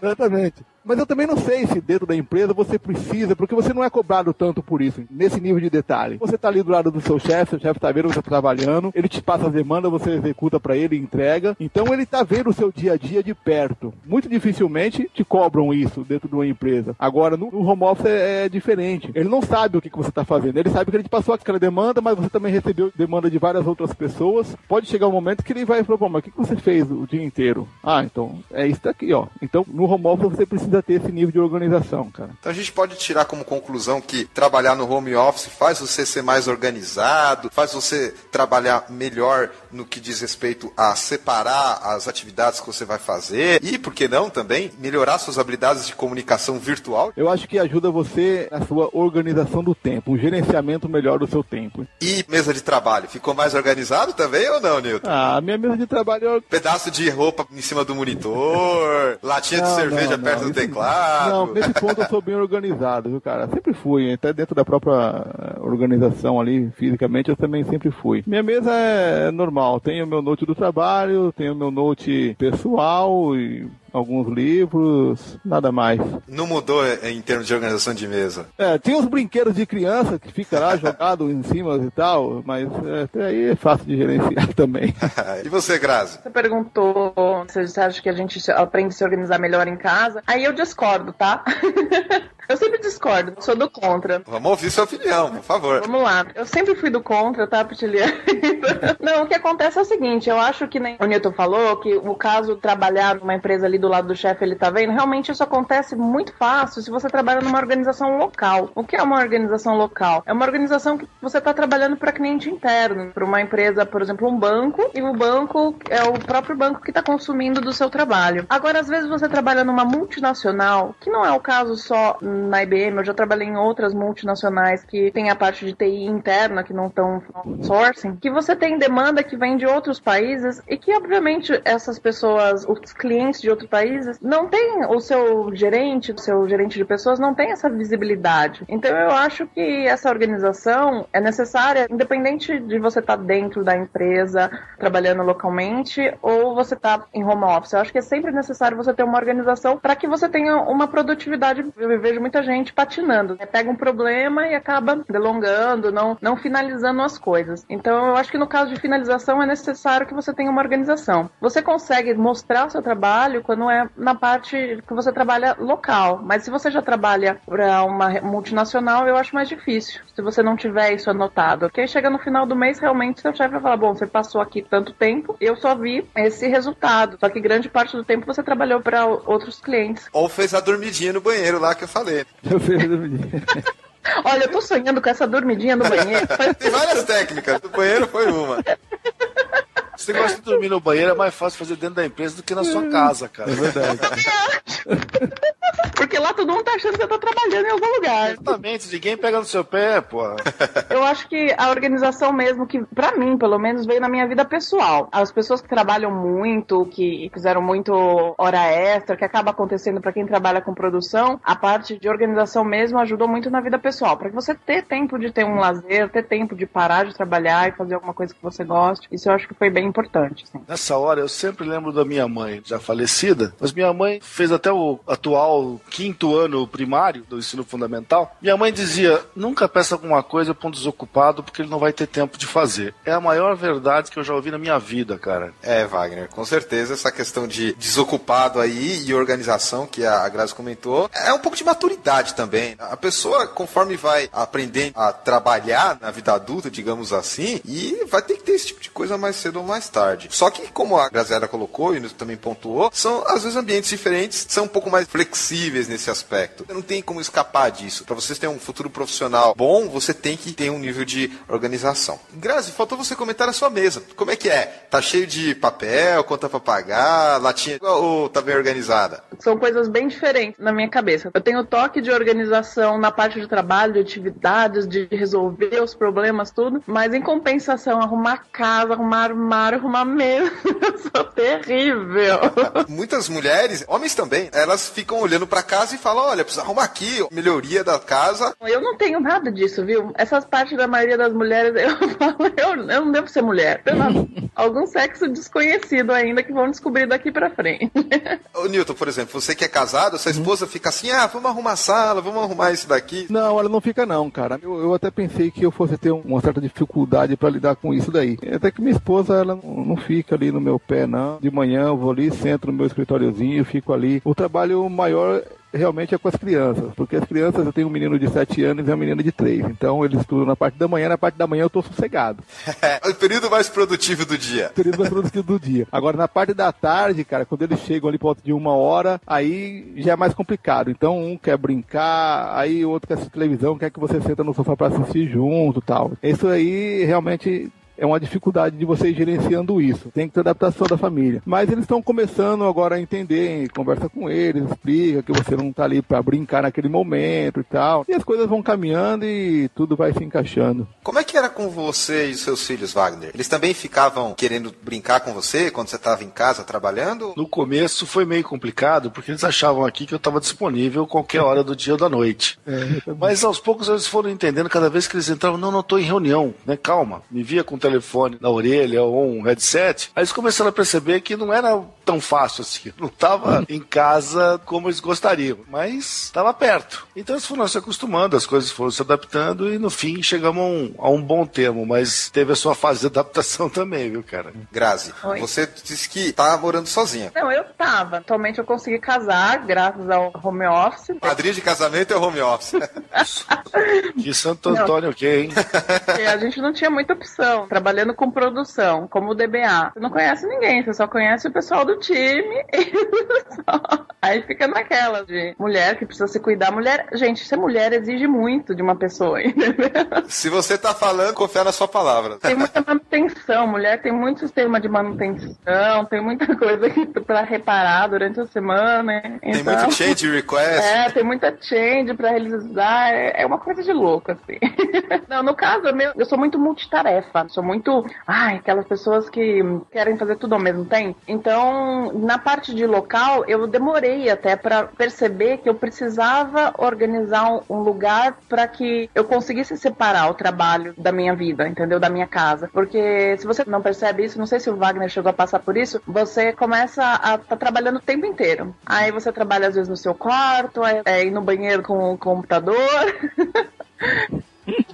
Exatamente. Mas eu também não sei se dentro da empresa você precisa, porque você não é cobrado tanto por isso, nesse nível de detalhe. Você tá ali do lado do seu chefe, o chefe tá vendo você tá trabalhando, ele te passa as demandas, você executa para ele, entrega. Então ele tá vendo o seu dia a dia de perto. Muito dificilmente te cobram isso dentro de uma empresa. Agora, no, home office é, é diferente. Ele não sabe o que, que você tá fazendo. Ele sabe que ele te passou aquela demanda, mas você também recebeu demanda de várias outras pessoas. Pode chegar um momento que ele vai falar, pô, mas o que, que você fez o dia inteiro? Ah, então é isso daqui, ó. Então, no home office você precisa ter esse nível de organização, cara. Então a gente pode tirar como conclusão que trabalhar no home office faz você ser mais organizado, faz você trabalhar melhor no que diz respeito a separar as atividades que você vai fazer e, por que não, também melhorar suas habilidades de comunicação virtual. Eu acho que ajuda você na sua organização do tempo, um gerenciamento melhor do seu tempo. E mesa de trabalho, ficou mais organizado também ou não, Newton? Ah, minha mesa de trabalho é Pedaço de roupa em cima do monitor, latinha de Não, cerveja não, perto não, do teclado. Não, nesse ponto eu sou bem organizado, viu, cara? Sempre fui, até dentro da própria eh, organização ali, fisicamente, eu também sempre fui. Minha mesa é normal, tenho meu note do trabalho, tenho meu note pessoal e alguns livros, nada mais. Não mudou em termos de organização de mesa. É, tem uns brinquedos de criança que fica lá [LAUGHS] jogado em cima e tal, mas é, até aí é fácil de gerenciar [LAUGHS] também. [LAUGHS] e você, Grazi? Você perguntou se você acha que a gente aprende a se organizar melhor em casa. Aí eu discordo, tá? Eu sempre discordo, sou do contra. Vamos ouvir sua opinião, por favor. Vamos lá. Eu sempre fui do contra, tá, Pitiliano? [LAUGHS] Não, o que acontece é o seguinte, eu acho que nem o Newton falou, que o caso trabalhar numa empresa ali do lado do chefe, ele tá vendo, realmente isso acontece muito fácil se você trabalha numa organização local. O que é uma organização local? É uma organização que você tá trabalhando para cliente interno, para uma empresa, por exemplo, um banco, e o banco é o próprio banco que está consumindo do seu trabalho. Agora, às vezes você trabalha numa multinacional, que não é o caso só na IBM, eu já trabalhei em outras multinacionais que tem a parte de TI interna, que não estão sourcing, que você tem demanda que vem de outros países e que, obviamente, essas pessoas, os clientes de outros países, não tem o seu gerente, o seu gerente de pessoas, não tem essa visibilidade. Então, eu acho que essa organização é necessária, independente de você estar dentro da empresa, trabalhando localmente, ou você estar em home office. Eu acho que é sempre necessário você ter uma organização para que você tenha uma produtividade. Eu vejo muita gente patinando, né? pega um problema e acaba delongando, não, não finalizando as coisas. Então, eu acho que no caso de finalização é necessário que você tenha uma organização. Você consegue mostrar o seu trabalho quando é na parte que você trabalha local, mas se você já trabalha para uma multinacional, eu acho mais difícil. Se você não tiver isso anotado, porque aí chega no final do mês, realmente seu chefe vai falar: bom, você passou aqui tanto tempo, eu só vi esse resultado. Só que grande parte do tempo você trabalhou para outros clientes. Ou fez a dormidinha no banheiro lá que eu falei. Eu fiz- Olha, eu tô sonhando com essa dormidinha no banheiro. Tem várias técnicas, do banheiro foi uma. Esse negócio de dormir no banheiro é mais fácil fazer dentro da empresa do que na sua casa, cara. É verdade. Porque lá todo mundo tá achando que eu tô trabalhando em algum lugar. Exatamente, ninguém pega no seu pé, pô. Eu acho que a organização mesmo, que pra mim, pelo menos, veio na minha vida pessoal. As pessoas que trabalham muito, que fizeram muito hora extra, que acaba acontecendo pra quem trabalha com produção, a parte de organização mesmo ajudou muito na vida pessoal. Pra você ter tempo de ter um lazer, ter tempo de parar de trabalhar e fazer alguma coisa que você goste. Isso eu acho que foi bem importante. assim. Nessa hora eu sempre lembro da minha mãe, já falecida, mas minha mãe fez até o atual quinto ano primário do ensino fundamental. Minha mãe dizia: nunca peça alguma coisa para um desocupado porque ele não vai ter tempo de fazer. É a maior verdade que eu já ouvi na minha vida, cara. É, Wagner, com certeza essa questão de desocupado aí e organização que a Grazi comentou é um pouco de maturidade também. A pessoa, conforme vai aprendendo a trabalhar na vida adulta, digamos assim, e vai ter que ter esse tipo de coisa mais cedo ou mais tarde. Só que, como a Graziela colocou e também pontuou, são às vezes ambientes diferentes, são um pouco mais flexíveis nesse aspecto. Não tem como escapar disso. Para vocês terem um futuro profissional bom, você tem que ter um nível de organização. Grazi, faltou você comentar a sua mesa. Como é que é? Tá cheio de papel, conta pra pagar, latinha ou tá bem organizada? São coisas bem diferentes na minha cabeça. Eu tenho toque de organização na parte de trabalho, de atividades, de resolver os problemas, tudo. Mas em compensação, arrumar casa, arrumar armário, armário, arrumar mesa. Eu [LAUGHS] sou terrível. Muitas mulheres, homens também, elas ficam olhando pra casa e falam: olha, precisa arrumar aqui, melhoria da casa. Eu não tenho nada disso, viu? Essas partes da maioria das mulheres, [LAUGHS] eu falo, eu, eu não devo ser mulher. Algum sexo desconhecido ainda que vão descobrir daqui pra frente. [LAUGHS] Ô, Newton, por exemplo, você que é casado, sua esposa fica assim: ah, vamos arrumar a sala, vamos arrumar isso daqui. Não, ela não fica não, cara. Eu, eu até pensei que eu fosse ter uma certa dificuldade pra lidar com isso daí. Até que minha esposa, ela não, não fica ali no meu pé, não. De manhã eu vou ali, sento no meu escritóriozinho, fico ali. O trabalho maior realmente é com as crianças, porque as crianças, eu tenho um menino de 7 anos e uma menina de 3, então eles estudam na parte da manhã, na parte da manhã eu tô sossegado. É [LAUGHS] o período mais produtivo do dia. período mais produtivo do dia. Agora, na parte da tarde, cara, quando eles chegam ali por volta de uma hora, aí já é mais complicado. Então, um quer brincar, aí o outro quer assistir televisão, quer que você senta no sofá para assistir junto tal. Isso aí realmente é uma dificuldade de você ir gerenciando isso. Tem que ter adaptação da família. Mas eles estão começando agora a entender, conversa com eles, explica que você não está ali para brincar naquele momento e tal. E as coisas vão caminhando e tudo vai se encaixando. Como é que era com você e seus filhos, Wagner? Eles também ficavam querendo brincar com você quando você estava em casa trabalhando? No começo foi meio complicado, porque eles achavam aqui que eu estava disponível qualquer hora do dia ou da noite. É, Mas aos poucos eles foram entendendo, cada vez que eles entravam, não, não estou em reunião, né? Calma, me via com o telefone na orelha ou um headset. Aí eles começaram a perceber que não era tão fácil assim. [LAUGHS] Não estava em casa como eles gostariam, mas estava perto. Então eles foram se acostumando, as coisas foram se adaptando e no fim chegamos a um, a um bom termo, mas teve a sua fase de adaptação [LAUGHS] também, viu, cara? Grazi, Oi. você disse que tá morando sozinha. Não, eu tava. Atualmente eu consegui casar, graças ao home office. Padrinho de casamento é home office. [LAUGHS] Que Santo Antônio, ok, hein? Porque a gente não tinha muita opção, trabalhando com produção, como o DBA. Você não conhece ninguém, você só conhece o pessoal do time. [LAUGHS] Aí fica naquela de mulher que precisa se cuidar. Mulher, gente, ser mulher exige muito de uma pessoa, [LAUGHS] entendeu? Se você tá falando, confia na sua palavra. Tem muita manutenção, mulher tem muito sistema de manutenção, tem muita [LAUGHS] coisa pra reparar durante a semana. Tem Então, muito change request. É, tem muita change pra realizar, é é uma coisa de louco, assim. Não, no caso, meu- eu sou muito multitarefa, sou muito, ai, aquelas pessoas que querem fazer tudo ao mesmo tempo. Então, na parte de local, eu demorei até pra perceber que eu precisava organizar um, lugar pra que eu conseguisse separar o trabalho da minha vida, entendeu? Da minha casa. Porque se você não percebe isso, não sei se o Wagner chegou a passar por isso, você começa a estar trabalhando o tempo inteiro. Aí você trabalha às vezes no seu quarto, aí é, no banheiro com o computador. [LAUGHS]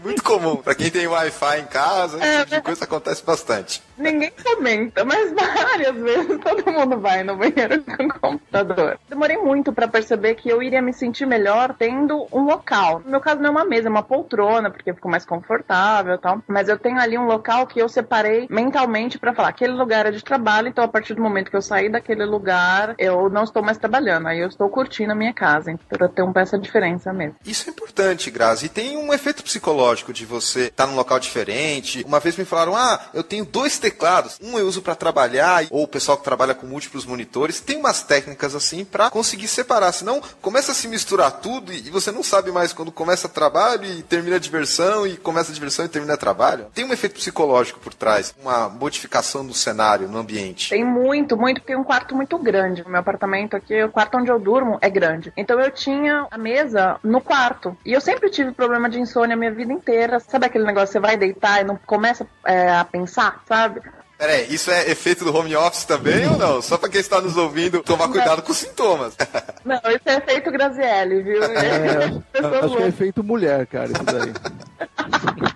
Muito comum. Pra quem tem Wi-Fi em casa, esse É, tipo de coisa acontece bastante. Ninguém comenta, mas várias vezes [LAUGHS] todo mundo vai no banheiro [LAUGHS] com o computador. Demorei muito pra perceber que eu iria me sentir melhor tendo um local. No meu caso não é uma mesa, é uma poltrona, porque ficou mais confortável e tal. Mas eu tenho ali um local que eu separei mentalmente pra falar, aquele lugar é de trabalho, então a partir do momento que eu sair daquele lugar, eu não estou mais trabalhando, aí eu estou curtindo a minha casa. Então eu tenho essa diferença mesmo. Isso é importante, Grazi. E tem um efeito psicológico de você estar num local diferente. Uma vez me falaram: ah, eu tenho dois teclados. Um eu uso para trabalhar, ou o pessoal que trabalha com múltiplos monitores. Tem umas técnicas assim para conseguir separar. Senão começa a se misturar tudo e você não sabe mais quando começa trabalho e termina a diversão, e começa a diversão e termina trabalho. Tem um efeito psicológico por trás, uma modificação do cenário, no ambiente. Tem muito, muito, tem um quarto muito grande. No meu apartamento aqui, o quarto onde eu durmo é grande. Então eu tinha a mesa no quarto. E eu sempre tive problema de insônia a minha vida inteira. Sabe aquele negócio, você vai deitar e não começa é, a pensar, sabe? Peraí, isso é efeito do home office também ou não? Só para quem está nos ouvindo tomar cuidado com os sintomas. [LAUGHS] Não, isso é efeito Grazielli, viu? É, Pessoas acho que é efeito mulher, cara, isso daí. [LAUGHS]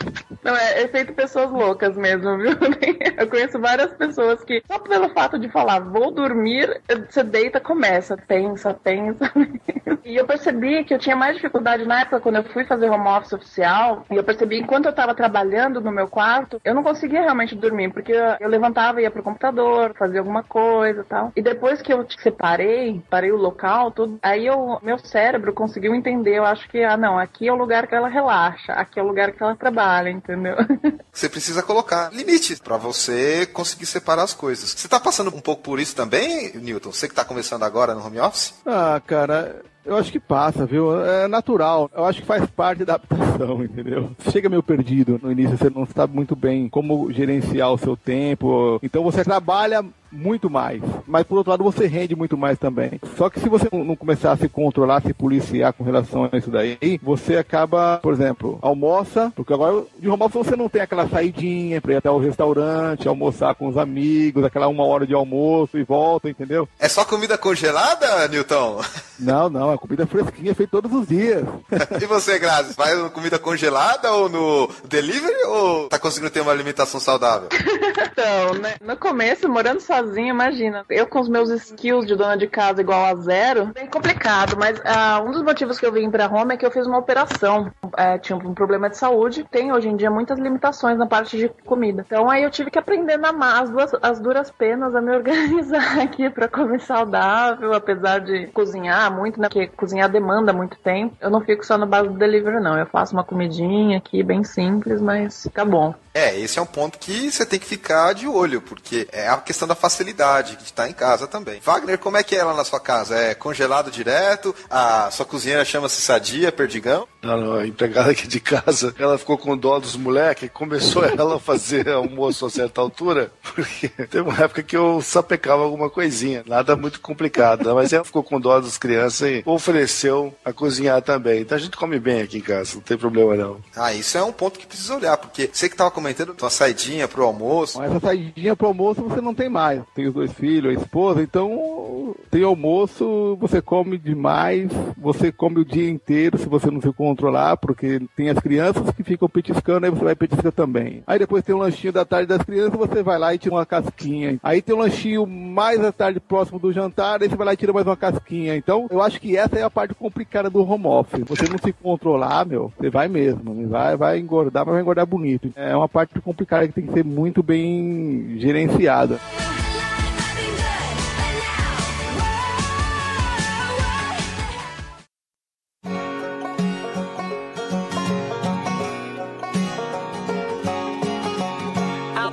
Não, é efeito pessoas loucas mesmo, viu? [LAUGHS] Eu conheço várias pessoas que, só pelo fato de falar, vou dormir, você deita, começa, pensa, pensa. [LAUGHS] E eu percebi que eu tinha mais dificuldade na época quando eu fui fazer home office oficial, e eu percebi enquanto eu tava trabalhando no meu quarto, eu não conseguia realmente dormir, porque eu, levantava, ia pro computador, fazia alguma coisa e tal. E depois que eu separei, parei o local, tudo, aí eu, meu cérebro conseguiu entender, eu acho que, ah não, aqui é o lugar que ela relaxa, aqui é o lugar que ela trabalha, entendeu? Você precisa colocar limites para você conseguir separar as coisas. Você tá passando um pouco por isso também, Newton? Você que tá começando agora no home office? Ah, cara, eu acho que passa, viu? É natural. Eu acho que faz parte da adaptação, [LAUGHS] entendeu? Chega meio perdido no início, você não sabe muito bem como gerenciar o seu tempo. Então você trabalha muito mais. Mas por outro lado, você rende muito mais também. Só que se você não começar a se controlar, se policiar com relação a isso daí, você acaba, por exemplo, almoça, porque agora de home office você não tem aquela saidinha pra ir até o restaurante, almoçar com os amigos, aquela uma hora de almoço e volta, entendeu? É só comida congelada, Newton? Não, não, é comida fresquinha, feita todos os dias. [LAUGHS] e você, Grazi, vai no comida congelada ou no delivery ou tá conseguindo ter uma alimentação saudável? [LAUGHS] Então, né, no começo, morando sozinha, imagina, eu com os meus skills de dona de casa igual a zero, bem complicado, mas ah, um dos motivos que eu vim pra Roma é que eu fiz uma operação, é, tinha um problema de saúde, tem hoje em dia muitas limitações na parte de comida, então aí eu tive que aprender na as, duas, as duras penas a me organizar [LAUGHS] aqui pra comer saudável, apesar de cozinhar muito, né, porque cozinhar demanda muito tempo, eu não fico só no base do delivery não, eu faço uma comidinha aqui bem simples, mas fica bom. É, esse é um ponto que você tem que ficar de olho, porque é a questão da facilidade que está em casa também. Wagner, como é que é lá na sua casa? É congelado direto? A sua cozinheira chama-se Sadia Perdigão? Não, não, a empregada aqui de casa, ela ficou com dó dos moleques, começou ela a fazer almoço a certa altura, porque teve uma época que eu sapecava alguma coisinha, nada muito complicado, mas ela ficou com dó das crianças e ofereceu a cozinhar também. Então a gente come bem aqui em casa, não tem problema não. Ah, isso é um ponto que precisa olhar, porque você que estava comentando uma saidinha pro almoço. Mas essa saidinha pro almoço você não tem mais. Tem os dois filhos, a esposa, então tem almoço, você come demais, você come o dia inteiro se você não se controlar, porque tem as crianças que ficam petiscando, aí você vai petiscar também. Aí depois tem um lanchinho da tarde das crianças, você vai lá e tira uma casquinha. Aí tem um lanchinho mais à tarde próximo do jantar, aí você vai lá e tira mais uma casquinha. Então, eu acho que essa é a parte complicada do home office. Você não se controlar, meu, você vai mesmo. Vai, vai engordar, mas vai engordar bonito. É uma parte complicada que tem que ser muito bem gerenciada.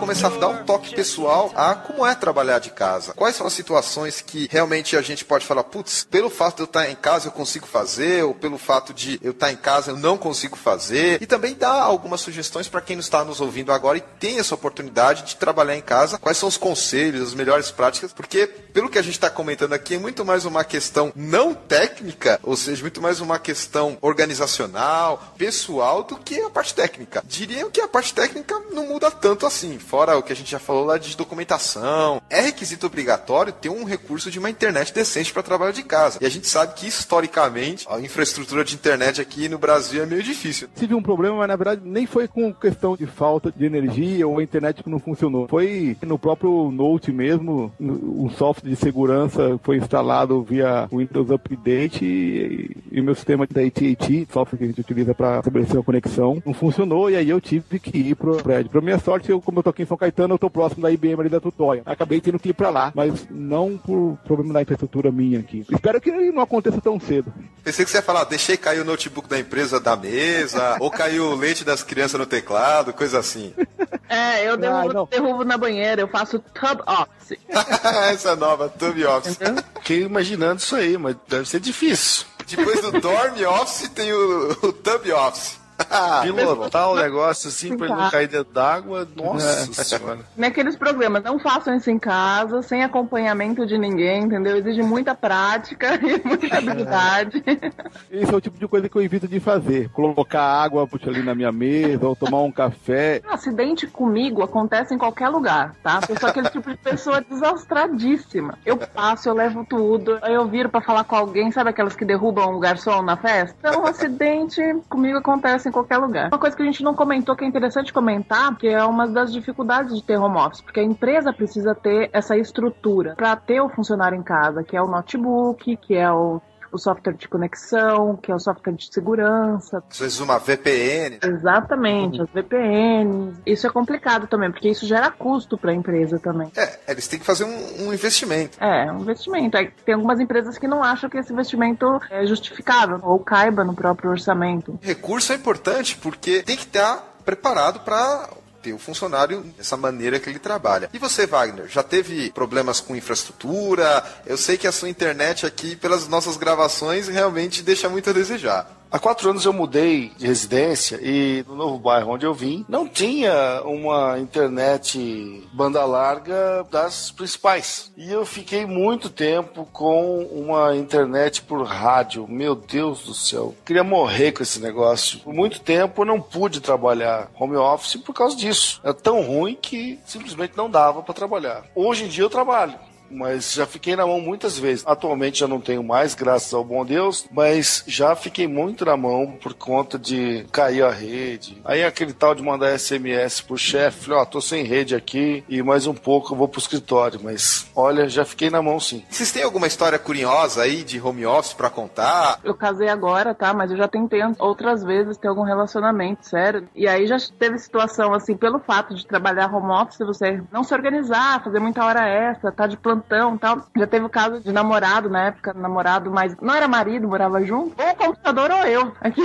Começar a dar um toque pessoal a como é trabalhar de casa. Quais são as situações que realmente a gente pode falar, putz, pelo fato de eu estar em casa eu consigo fazer, ou pelo fato de eu estar em casa eu não consigo fazer. E também dar algumas sugestões para quem está nos ouvindo agora e tem essa oportunidade de trabalhar em casa. Quais são os conselhos, as melhores práticas? Porque, pelo que a gente está comentando aqui, é muito mais uma questão não técnica, ou seja, muito mais uma questão organizacional, pessoal, do que a parte técnica. Diria que a parte técnica não muda tanto assim fora o que a gente já falou lá de documentação, é requisito obrigatório ter um recurso de uma internet decente para trabalho de casa. E a gente sabe que historicamente a infraestrutura de internet aqui no Brasil é meio difícil. Tive um problema, mas na verdade nem foi com questão de falta de energia ou a internet que não funcionou. Foi no próprio Note mesmo, um software de segurança foi instalado via Windows Update e, e o meu sistema da AT&T, software que a gente utiliza para estabelecer a conexão, não funcionou e aí eu tive que ir pro prédio. Para minha sorte, eu, como eu tô aqui em São Caetano, eu tô próximo da IBM ali da Tutóia. Acabei tendo que ir pra lá, mas não por problema da infraestrutura minha aqui. Espero que não aconteça tão cedo. Pensei que você ia falar, deixei cair o notebook da empresa da mesa, ou caiu o leite das crianças no teclado, coisa assim. [LAUGHS] É, eu derrubo, derrubo na banheira, eu faço tub office. [LAUGHS] Essa nova, tub office. Fiquei imaginando isso aí, mas deve ser difícil. Depois do dorm office tem o, o tub office. [LAUGHS] Pilotar o negócio assim pra ele não cair dentro d'água, nossa É. senhora. Naqueles programas, não façam isso em casa, sem acompanhamento de ninguém, entendeu? Exige muita prática [LAUGHS] e muita habilidade. [LAUGHS] Esse é o tipo de coisa que eu evito de fazer. Colocar água puxa, ali na minha mesa, ou tomar um café. Acidente comigo acontece em qualquer lugar, tá? Eu sou aquele tipo de pessoa desastradíssima. Eu passo, eu levo tudo, aí eu viro pra falar com alguém, sabe aquelas que derrubam o garçom na festa? Então, acidente comigo acontece em qualquer lugar. Uma coisa que a gente não comentou que é interessante comentar, que é uma das dificuldades de ter home office, porque a empresa precisa ter essa estrutura para ter o funcionário em casa, que é o notebook, que é o o software de conexão, que é o software de segurança. Às vezes uma VPN. Exatamente, as VPNs. Isso é complicado também, porque isso gera custo para a empresa também. É, eles têm que fazer um, um investimento. É, um investimento. Aí Tem algumas empresas que não acham que esse investimento é justificável ou caiba no próprio orçamento. Recurso é importante porque tem que estar preparado para ter o funcionário dessa maneira que ele trabalha. E você, Wagner, já teve problemas com infraestrutura? Eu sei que a sua internet aqui, pelas nossas gravações, realmente deixa muito a desejar. Há quatro anos eu mudei de residência e no novo bairro onde eu vim não tinha uma internet banda larga das principais. E eu fiquei muito tempo com uma internet por rádio. Meu Deus do céu. Queria morrer com esse negócio. Por muito tempo eu não pude trabalhar home office por causa disso. É tão ruim que simplesmente não dava para trabalhar. Hoje em dia eu trabalho mas já fiquei na mão muitas vezes. Atualmente já não tenho mais, graças ao bom Deus, mas já fiquei muito na mão por conta de cair a rede. Aí aquele tal de mandar SMS pro chefe, ó, oh, tô sem rede aqui e mais um pouco eu vou pro escritório, mas olha, já fiquei na mão sim. Vocês têm alguma história curiosa aí de home office para contar? Eu casei agora, tá? Mas eu já tentei outras vezes ter algum relacionamento, sério. E aí já teve situação assim, pelo fato de trabalhar home office, você não se organizar, fazer muita hora extra, tá de plantão plantão e tal. Já teve o caso de namorado na época, namorado, mas não era marido, morava junto. Ou o computador ou eu. Aqui.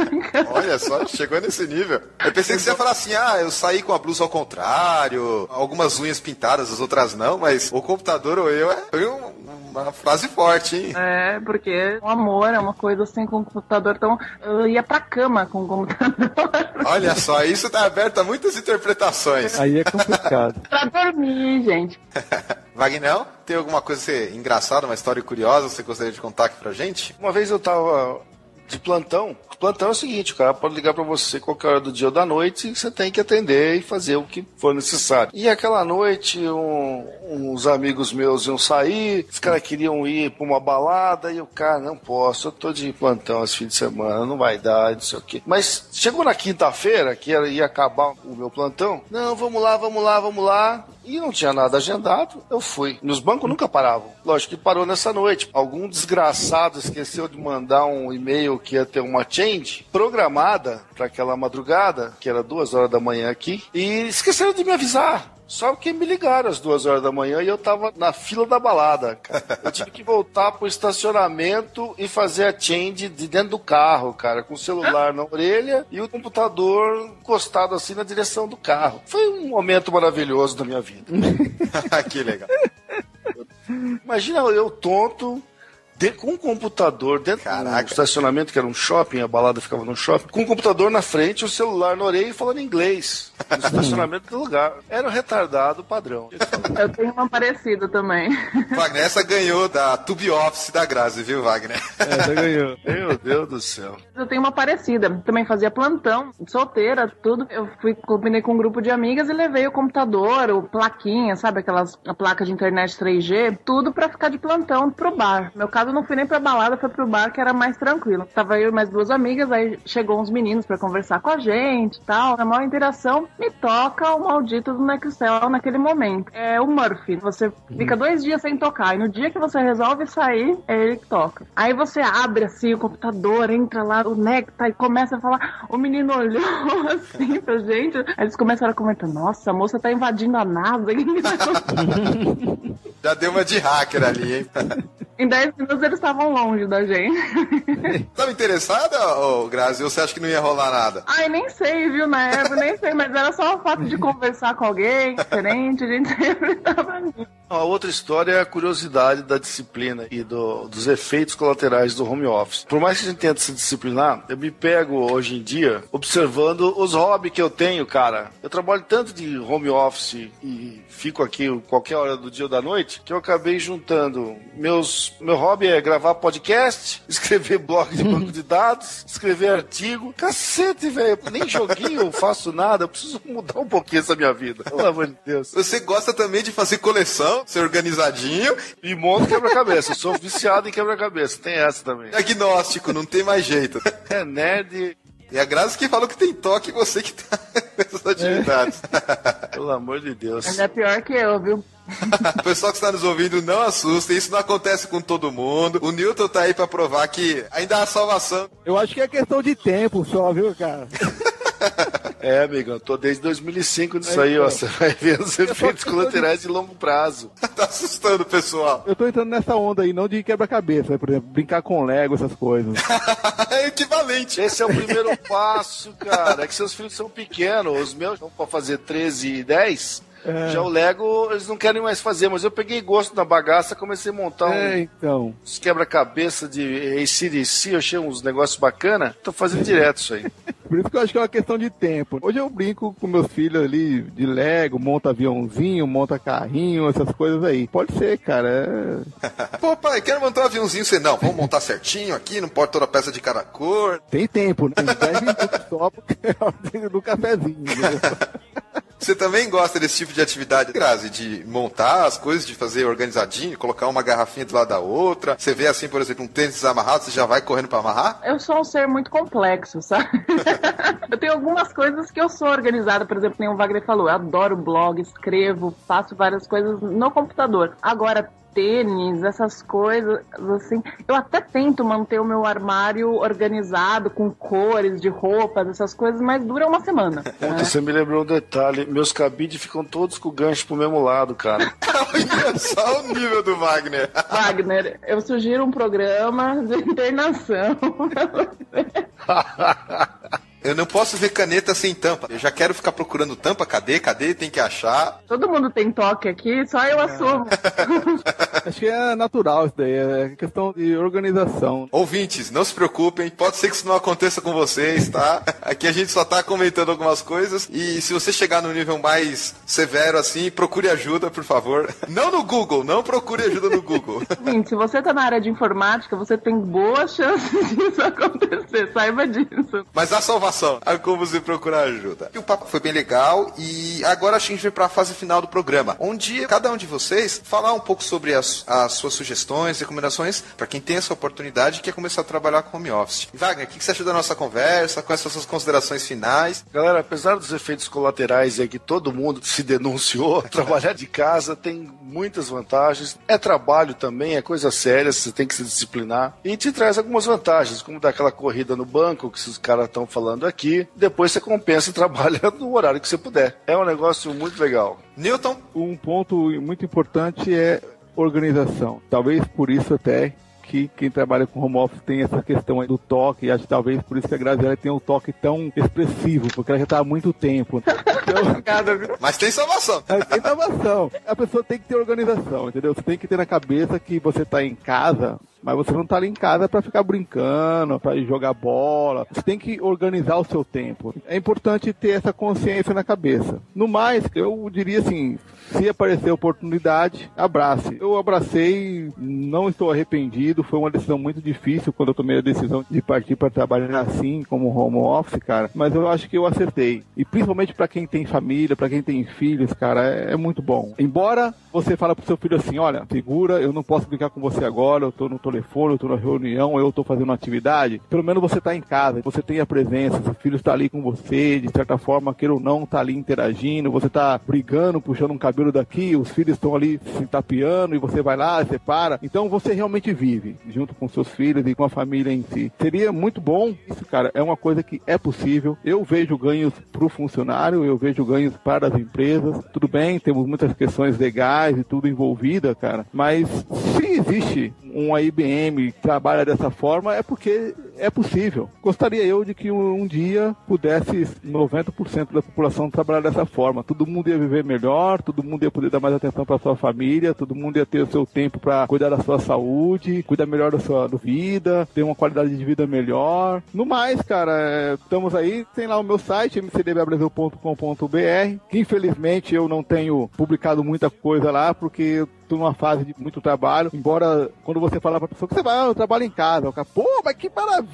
[LAUGHS] Olha só, chegou nesse nível. Eu pensei que você ia falar assim: ah, eu saí com a blusa ao contrário, algumas unhas pintadas, as outras não, mas o computador ou eu é, foi um, uma frase forte, hein? É, porque o amor é uma coisa assim com o computador, então eu ia pra cama com o computador. [LAUGHS] Olha só, isso tá aberto a muitas interpretações. Aí é complicado. [LAUGHS] pra dormir, gente. Wagner, tem alguma coisa engraçada, uma história curiosa que você gostaria de contar aqui pra gente? Uma vez eu tava de plantão. Plantão é o seguinte, o cara pode ligar para você qualquer hora do dia ou da noite e você tem que atender e fazer o que for necessário. E aquela noite, um, uns amigos meus iam sair, os caras queriam ir para uma balada e o cara, não posso, eu tô de plantão esse fim de semana, não vai dar, não sei o quê. Mas chegou na quinta-feira, que ia acabar o meu plantão, não, vamos lá, vamos lá, vamos lá. E não tinha nada agendado, eu fui. Nos bancos nunca paravam. Lógico que parou nessa noite. Algum desgraçado esqueceu de mandar um e-mail que ia ter uma change programada para aquela madrugada, que era duas horas da manhã aqui, e esqueceram de me avisar. Só que me ligaram às duas horas da manhã e eu tava na fila da balada, cara. Eu tive que voltar pro estacionamento e fazer a change de dentro do carro, cara, com o celular na orelha e o computador encostado assim na direção do carro. Foi um momento maravilhoso da minha vida. [LAUGHS] que legal. Imagina eu tonto, de, com um computador dentro Caraca. do estacionamento, que era um shopping, a balada ficava no shopping, com um computador na frente, o um celular na orelha e falando inglês. No estacionamento do lugar. Era um retardado padrão. Eu tenho uma parecida também. Wagner, essa ganhou da Tube Office da Grazi, viu, Wagner? Essa ganhou. Meu Deus do céu. Eu tenho uma parecida. Também fazia plantão, solteira, tudo. Eu fui, combinei com um grupo de amigas e levei o computador, o plaquinha, sabe? Aquelas a placa de internet 3G, tudo pra ficar de plantão pro bar. Meu caso, eu não fui nem pra balada, foi pro bar que era mais tranquilo. Tava eu e mais duas amigas, aí chegou uns meninos pra conversar com a gente e tal. Na maior interação, me toca o maldito do Nextel naquele momento. É o Murphy. Você fica dois dias sem tocar, e no dia que você resolve sair, é ele que toca. Aí você abre assim o computador, entra lá, o Necta e começa a falar. O menino olhou [LAUGHS] assim pra gente. Aí eles começaram a comentar: Nossa, a moça tá invadindo a NASA. [LAUGHS] Já deu uma de hacker ali, hein? Em 10 minutos eles estavam longe da gente. [LAUGHS] Tava interessada, Grazi? Ou você acha que não ia rolar nada? Ai, nem sei, viu, na época, nem sei, mas era só o fato de conversar com alguém diferente, a gente sempre tava nisso. A outra história é a curiosidade da disciplina e do, dos efeitos colaterais do home office. Por mais que a gente tente se disciplinar, eu me pego hoje em dia observando os hobbies que eu tenho, cara. Eu trabalho tanto de home office e fico aqui qualquer hora do dia ou da noite que eu acabei juntando meus meu hobby é gravar podcast, [LAUGHS] escrever blog de banco de dados, escrever artigo. Cacete, velho, nem joguinho eu faço nada, eu preciso mudar um pouquinho essa minha vida. Pelo amor de Deus. Você gosta também de fazer coleção, ser organizadinho. E monto quebra-cabeça. Eu sou viciado em quebra-cabeça. Tem essa também. Agnóstico, não tem mais jeito. É nerd. E a Grazi que falou que tem toque, você que tá [LAUGHS] nessas atividades. [LAUGHS] Pelo amor de Deus. Mas é pior que eu, viu? [LAUGHS] o pessoal que está nos ouvindo, não assusta, isso não acontece com todo mundo. O Newton tá aí para provar que ainda há salvação. Eu acho que é questão de tempo só, viu, cara? É, amigão, tô desde 2005 nisso aí, ó. Você vai ver os efeitos colaterais de longo prazo. [LAUGHS] tá assustando o pessoal. Eu tô entrando nessa onda aí, não de quebra-cabeça, né? por exemplo, brincar com Lego, essas coisas. [LAUGHS] é equivalente. Esse é o primeiro passo, cara. É que seus filhos são pequenos. Os meus vão pra fazer 13 e 10. É. Já o Lego, eles não querem mais fazer, mas eu peguei gosto na bagaça, comecei a montar É, um, então. uns quebra-cabeça de ACDC, eu achei uns negócios bacana. Tô fazendo direto isso aí. [LAUGHS] Por isso que eu acho que é uma questão de tempo. Hoje eu brinco com meus filhos ali de Lego, monta aviãozinho, monta carrinho, essas coisas aí. Pode ser, cara. É... [LAUGHS] Pô, pai, quero montar um aviãozinho. Você, não, vamos montar certinho aqui, não pode toda peça de cada cor. Tem tempo, né? Tem 10 minutos só porque é hora do cafezinho. entendeu? [LAUGHS] Você também gosta desse tipo de atividade, Grazi, de montar as coisas, de fazer organizadinho, colocar uma garrafinha do lado da outra. Você vê assim, por exemplo, um tênis desamarrado, você já vai correndo pra amarrar? Eu sou um ser muito complexo, sabe? [LAUGHS] eu tenho algumas coisas que eu sou organizada, por exemplo, nem o Wagner falou, eu adoro blog, escrevo, faço várias coisas no computador. Agora, tênis, essas coisas, assim, eu até tento manter o meu armário organizado, com cores de roupas, essas coisas, mas dura uma semana. Puta, né? você me lembrou um detalhe. Meus cabides ficam todos com o gancho pro mesmo lado, cara. [LAUGHS] Olha só o nível do Wagner. Wagner, eu sugiro um programa de internação. [LAUGHS] Eu não posso ver caneta sem tampa. Eu já quero ficar procurando tampa. Cadê? Cadê? Tem que achar. Todo mundo tem toque aqui, só eu assumo. [LAUGHS] Acho que é natural isso daí, é questão de organização. Ouvintes, não se preocupem. Pode ser que isso não aconteça com vocês, tá? [LAUGHS] Aqui a gente só tá comentando algumas coisas. E se você chegar no nível mais severo assim, procure ajuda, por favor. [LAUGHS] Não no Google, não procure ajuda no Google. Gente, se você tá na área de informática, você tem boas chances disso acontecer, saiba disso. Mas a salvação, a como você procurar ajuda. E o papo foi bem legal e agora a gente vem para a fase final do programa, onde cada um de vocês falar um pouco sobre as, as suas sugestões, recomendações para quem tem essa oportunidade e quer começar a trabalhar com home office. Wagner, o que você achou da nossa conversa? Quais são as suas considerações finais? Galera, apesar dos efeitos colaterais aí que todo mundo se denunciou, [LAUGHS] trabalhar de casa tem muitas vantagens. É trabalho também, é coisa séria, você tem que se disciplinar. E te traz algumas vantagens, como daquela corrida no banco que os caras estão falando aqui. Depois você compensa e [LAUGHS] trabalha no horário que você puder. É um negócio muito legal. Newton, Um ponto muito importante é organização. Talvez por isso até que quem trabalha com home office tem essa questão aí do toque, e acho que talvez por isso que a Graziella tem um toque tão expressivo, porque ela já está há muito tempo. Então, [LAUGHS] mas tem salvação. Tem inovação. A pessoa tem que ter organização, entendeu? Você tem que ter na cabeça que você tá em casa, mas você não tá ali em casa para ficar brincando, para jogar bola. Você tem que organizar o seu tempo. É importante ter essa consciência na cabeça. No mais, eu diria assim, se aparecer oportunidade, abrace. Eu abracei, não estou arrependido, foi uma decisão muito difícil quando eu tomei a decisão de partir para trabalhar assim, como home office, cara, mas eu acho que eu acertei. E principalmente para quem tem família, para quem tem filhos, cara, é, é muito bom. Embora você fala pro seu filho assim, olha, segura, eu não posso brincar com você agora, eu tô no telefone, eu tô na reunião, eu tô fazendo uma atividade, pelo menos você tá em casa, você tem a presença, seu filho está ali com você, de certa forma, queira ou não, tá ali interagindo, você tá brigando, puxando um cabelo daqui, os filhos estão ali se tapeando e você vai lá, você para. Então você realmente vive junto com seus filhos e com a família em si. Seria muito bom, isso, cara, é uma coisa que é possível. Eu vejo ganhos pro funcionário, eu vejo ganhos para as empresas. Tudo bem, temos muitas questões legais e tudo envolvida, cara, mas se existe uma IBM trabalha dessa forma é porque é possível. Gostaria eu de que um, um dia pudesse 90% da população trabalhar dessa forma. Todo mundo ia viver melhor, todo mundo ia poder dar mais atenção para sua família, todo mundo ia ter o seu tempo para cuidar da sua saúde, cuidar melhor da sua vida, ter uma qualidade de vida melhor. No mais, cara, é, estamos aí, tem lá o meu site mcdbrasil.com.br, que infelizmente eu não tenho publicado muita coisa lá porque tô numa fase de muito trabalho, embora quando você falar pra pessoa que você vai, ah, eu trabalho em casa, o cara, pô, mas que maravilha,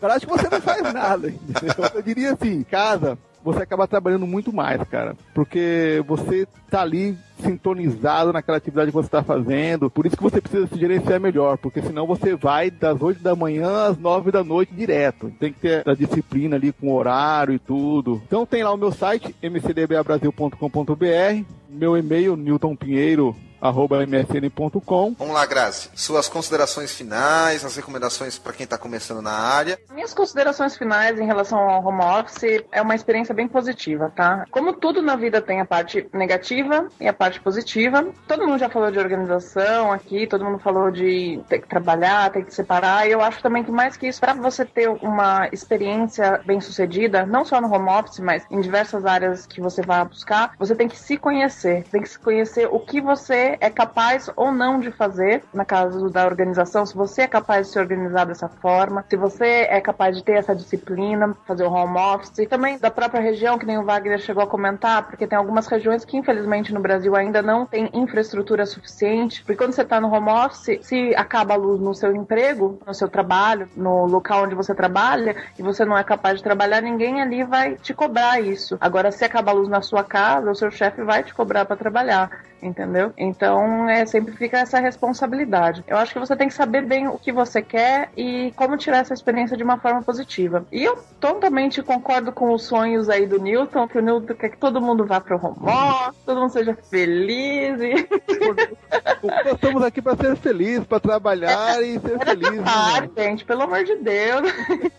cara, acho que você não faz nada, entendeu? Eu diria assim, casa, você acaba trabalhando muito mais, cara, porque você tá ali sintonizado naquela atividade que você está fazendo, por isso que você precisa se gerenciar melhor, porque senão você vai das 8 da manhã às 9 da noite direto. Tem que ter a disciplina ali com horário e tudo. Então tem lá o meu site, mcdbabrasil.com.br, meu e-mail, newtonpinheiro msn.com. Vamos lá, Grazi. Suas considerações finais, as recomendações para quem está começando na área. Minhas considerações finais em relação ao home office é uma experiência bem positiva, tá? Como tudo na vida tem a parte negativa e a parte positiva. Todo mundo já falou de organização aqui, todo mundo falou de ter que trabalhar, ter que separar. E eu acho também que mais que isso, para você ter uma experiência bem sucedida, não só no home office, mas em diversas áreas que você vai buscar, você tem que se conhecer, tem que se conhecer o que você é capaz ou não de fazer, na caso da organização, se você é capaz de se organizar dessa forma, se você é capaz de ter essa disciplina, fazer o home office, também da própria região, que nem o Wagner chegou a comentar, porque tem algumas regiões que infelizmente no Brasil ainda não tem infraestrutura suficiente, porque quando você está no home office, se acaba a luz no seu emprego, no seu trabalho, no local onde você trabalha, e você não é capaz de trabalhar, ninguém ali vai te cobrar isso. Agora, se acaba a luz na sua casa, o seu chefe vai te cobrar para trabalhar entendeu? Então, é, sempre fica essa responsabilidade. Eu acho que você tem que saber bem o que você quer e como tirar essa experiência de uma forma positiva. E eu totalmente concordo com os sonhos aí do Newton, que o Newton quer que todo mundo vá pro home office, todo mundo seja feliz. E... Nós estamos aqui para ser felizes, para trabalhar é, e ser felizes. Ah, gente, pelo amor de Deus.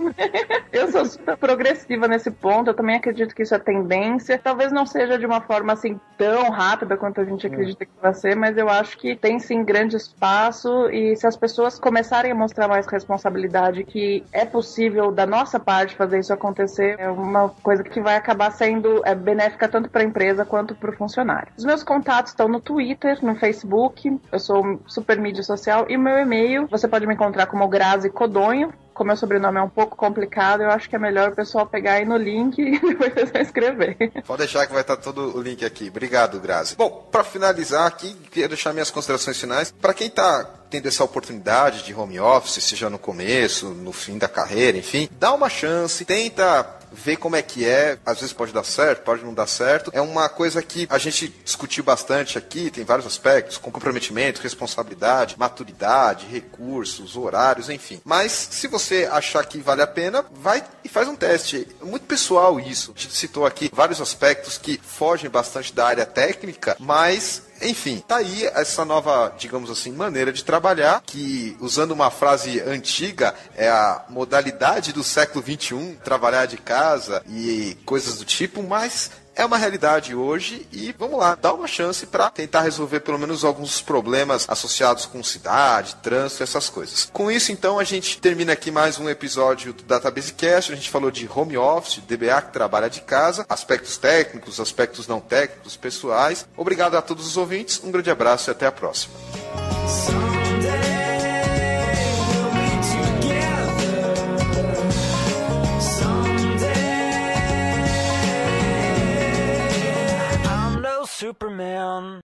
[LAUGHS] eu sou super progressiva nesse ponto, eu também acredito que isso é tendência. Talvez não seja de uma forma assim tão rápida quanto a gente acredita que vai ser, mas eu acho que tem sim grande espaço. E se as pessoas começarem a mostrar mais responsabilidade que é possível da nossa parte fazer isso acontecer, é uma coisa que vai acabar sendo é, benéfica tanto para a empresa quanto para o funcionário. Os meus contatos estão no Twitter, no Facebook, eu sou super mídia social. E meu e-mail, você pode me encontrar como Grazi Codonho, como meu sobrenome é um pouco complicado, eu acho que é melhor o pessoal pegar aí no link e [LAUGHS] depois você escrever. Pode deixar que vai estar todo o link aqui. Obrigado, Grazi. Bom, para finalizar aqui, queria deixar minhas considerações finais. Para quem está tendo essa oportunidade de home office, seja no começo, no fim da carreira, enfim, dá uma chance, tenta ver como é que é. Às vezes pode dar certo, pode não dar certo. É uma coisa que a gente discutiu bastante aqui, tem vários aspectos, com comprometimento, responsabilidade, maturidade, recursos, horários, enfim. Mas se você achar que vale a pena, vai e faz um teste. É muito pessoal isso. A gente citou aqui vários aspectos que fogem bastante da área técnica, mas enfim, tá aí essa nova, digamos assim, maneira de trabalhar, que, usando uma frase antiga, é a modalidade do século XXI, trabalhar de casa e coisas do tipo, mas é uma realidade hoje e vamos lá, dá uma chance para tentar resolver pelo menos alguns problemas associados com cidade, trânsito, essas coisas. Com isso, então, a gente termina aqui mais um episódio do Database Cast. A gente falou de home office, DBA que trabalha de casa, aspectos técnicos, aspectos não técnicos, pessoais. Obrigado a todos os ouvintes, um grande abraço e até a próxima. Superman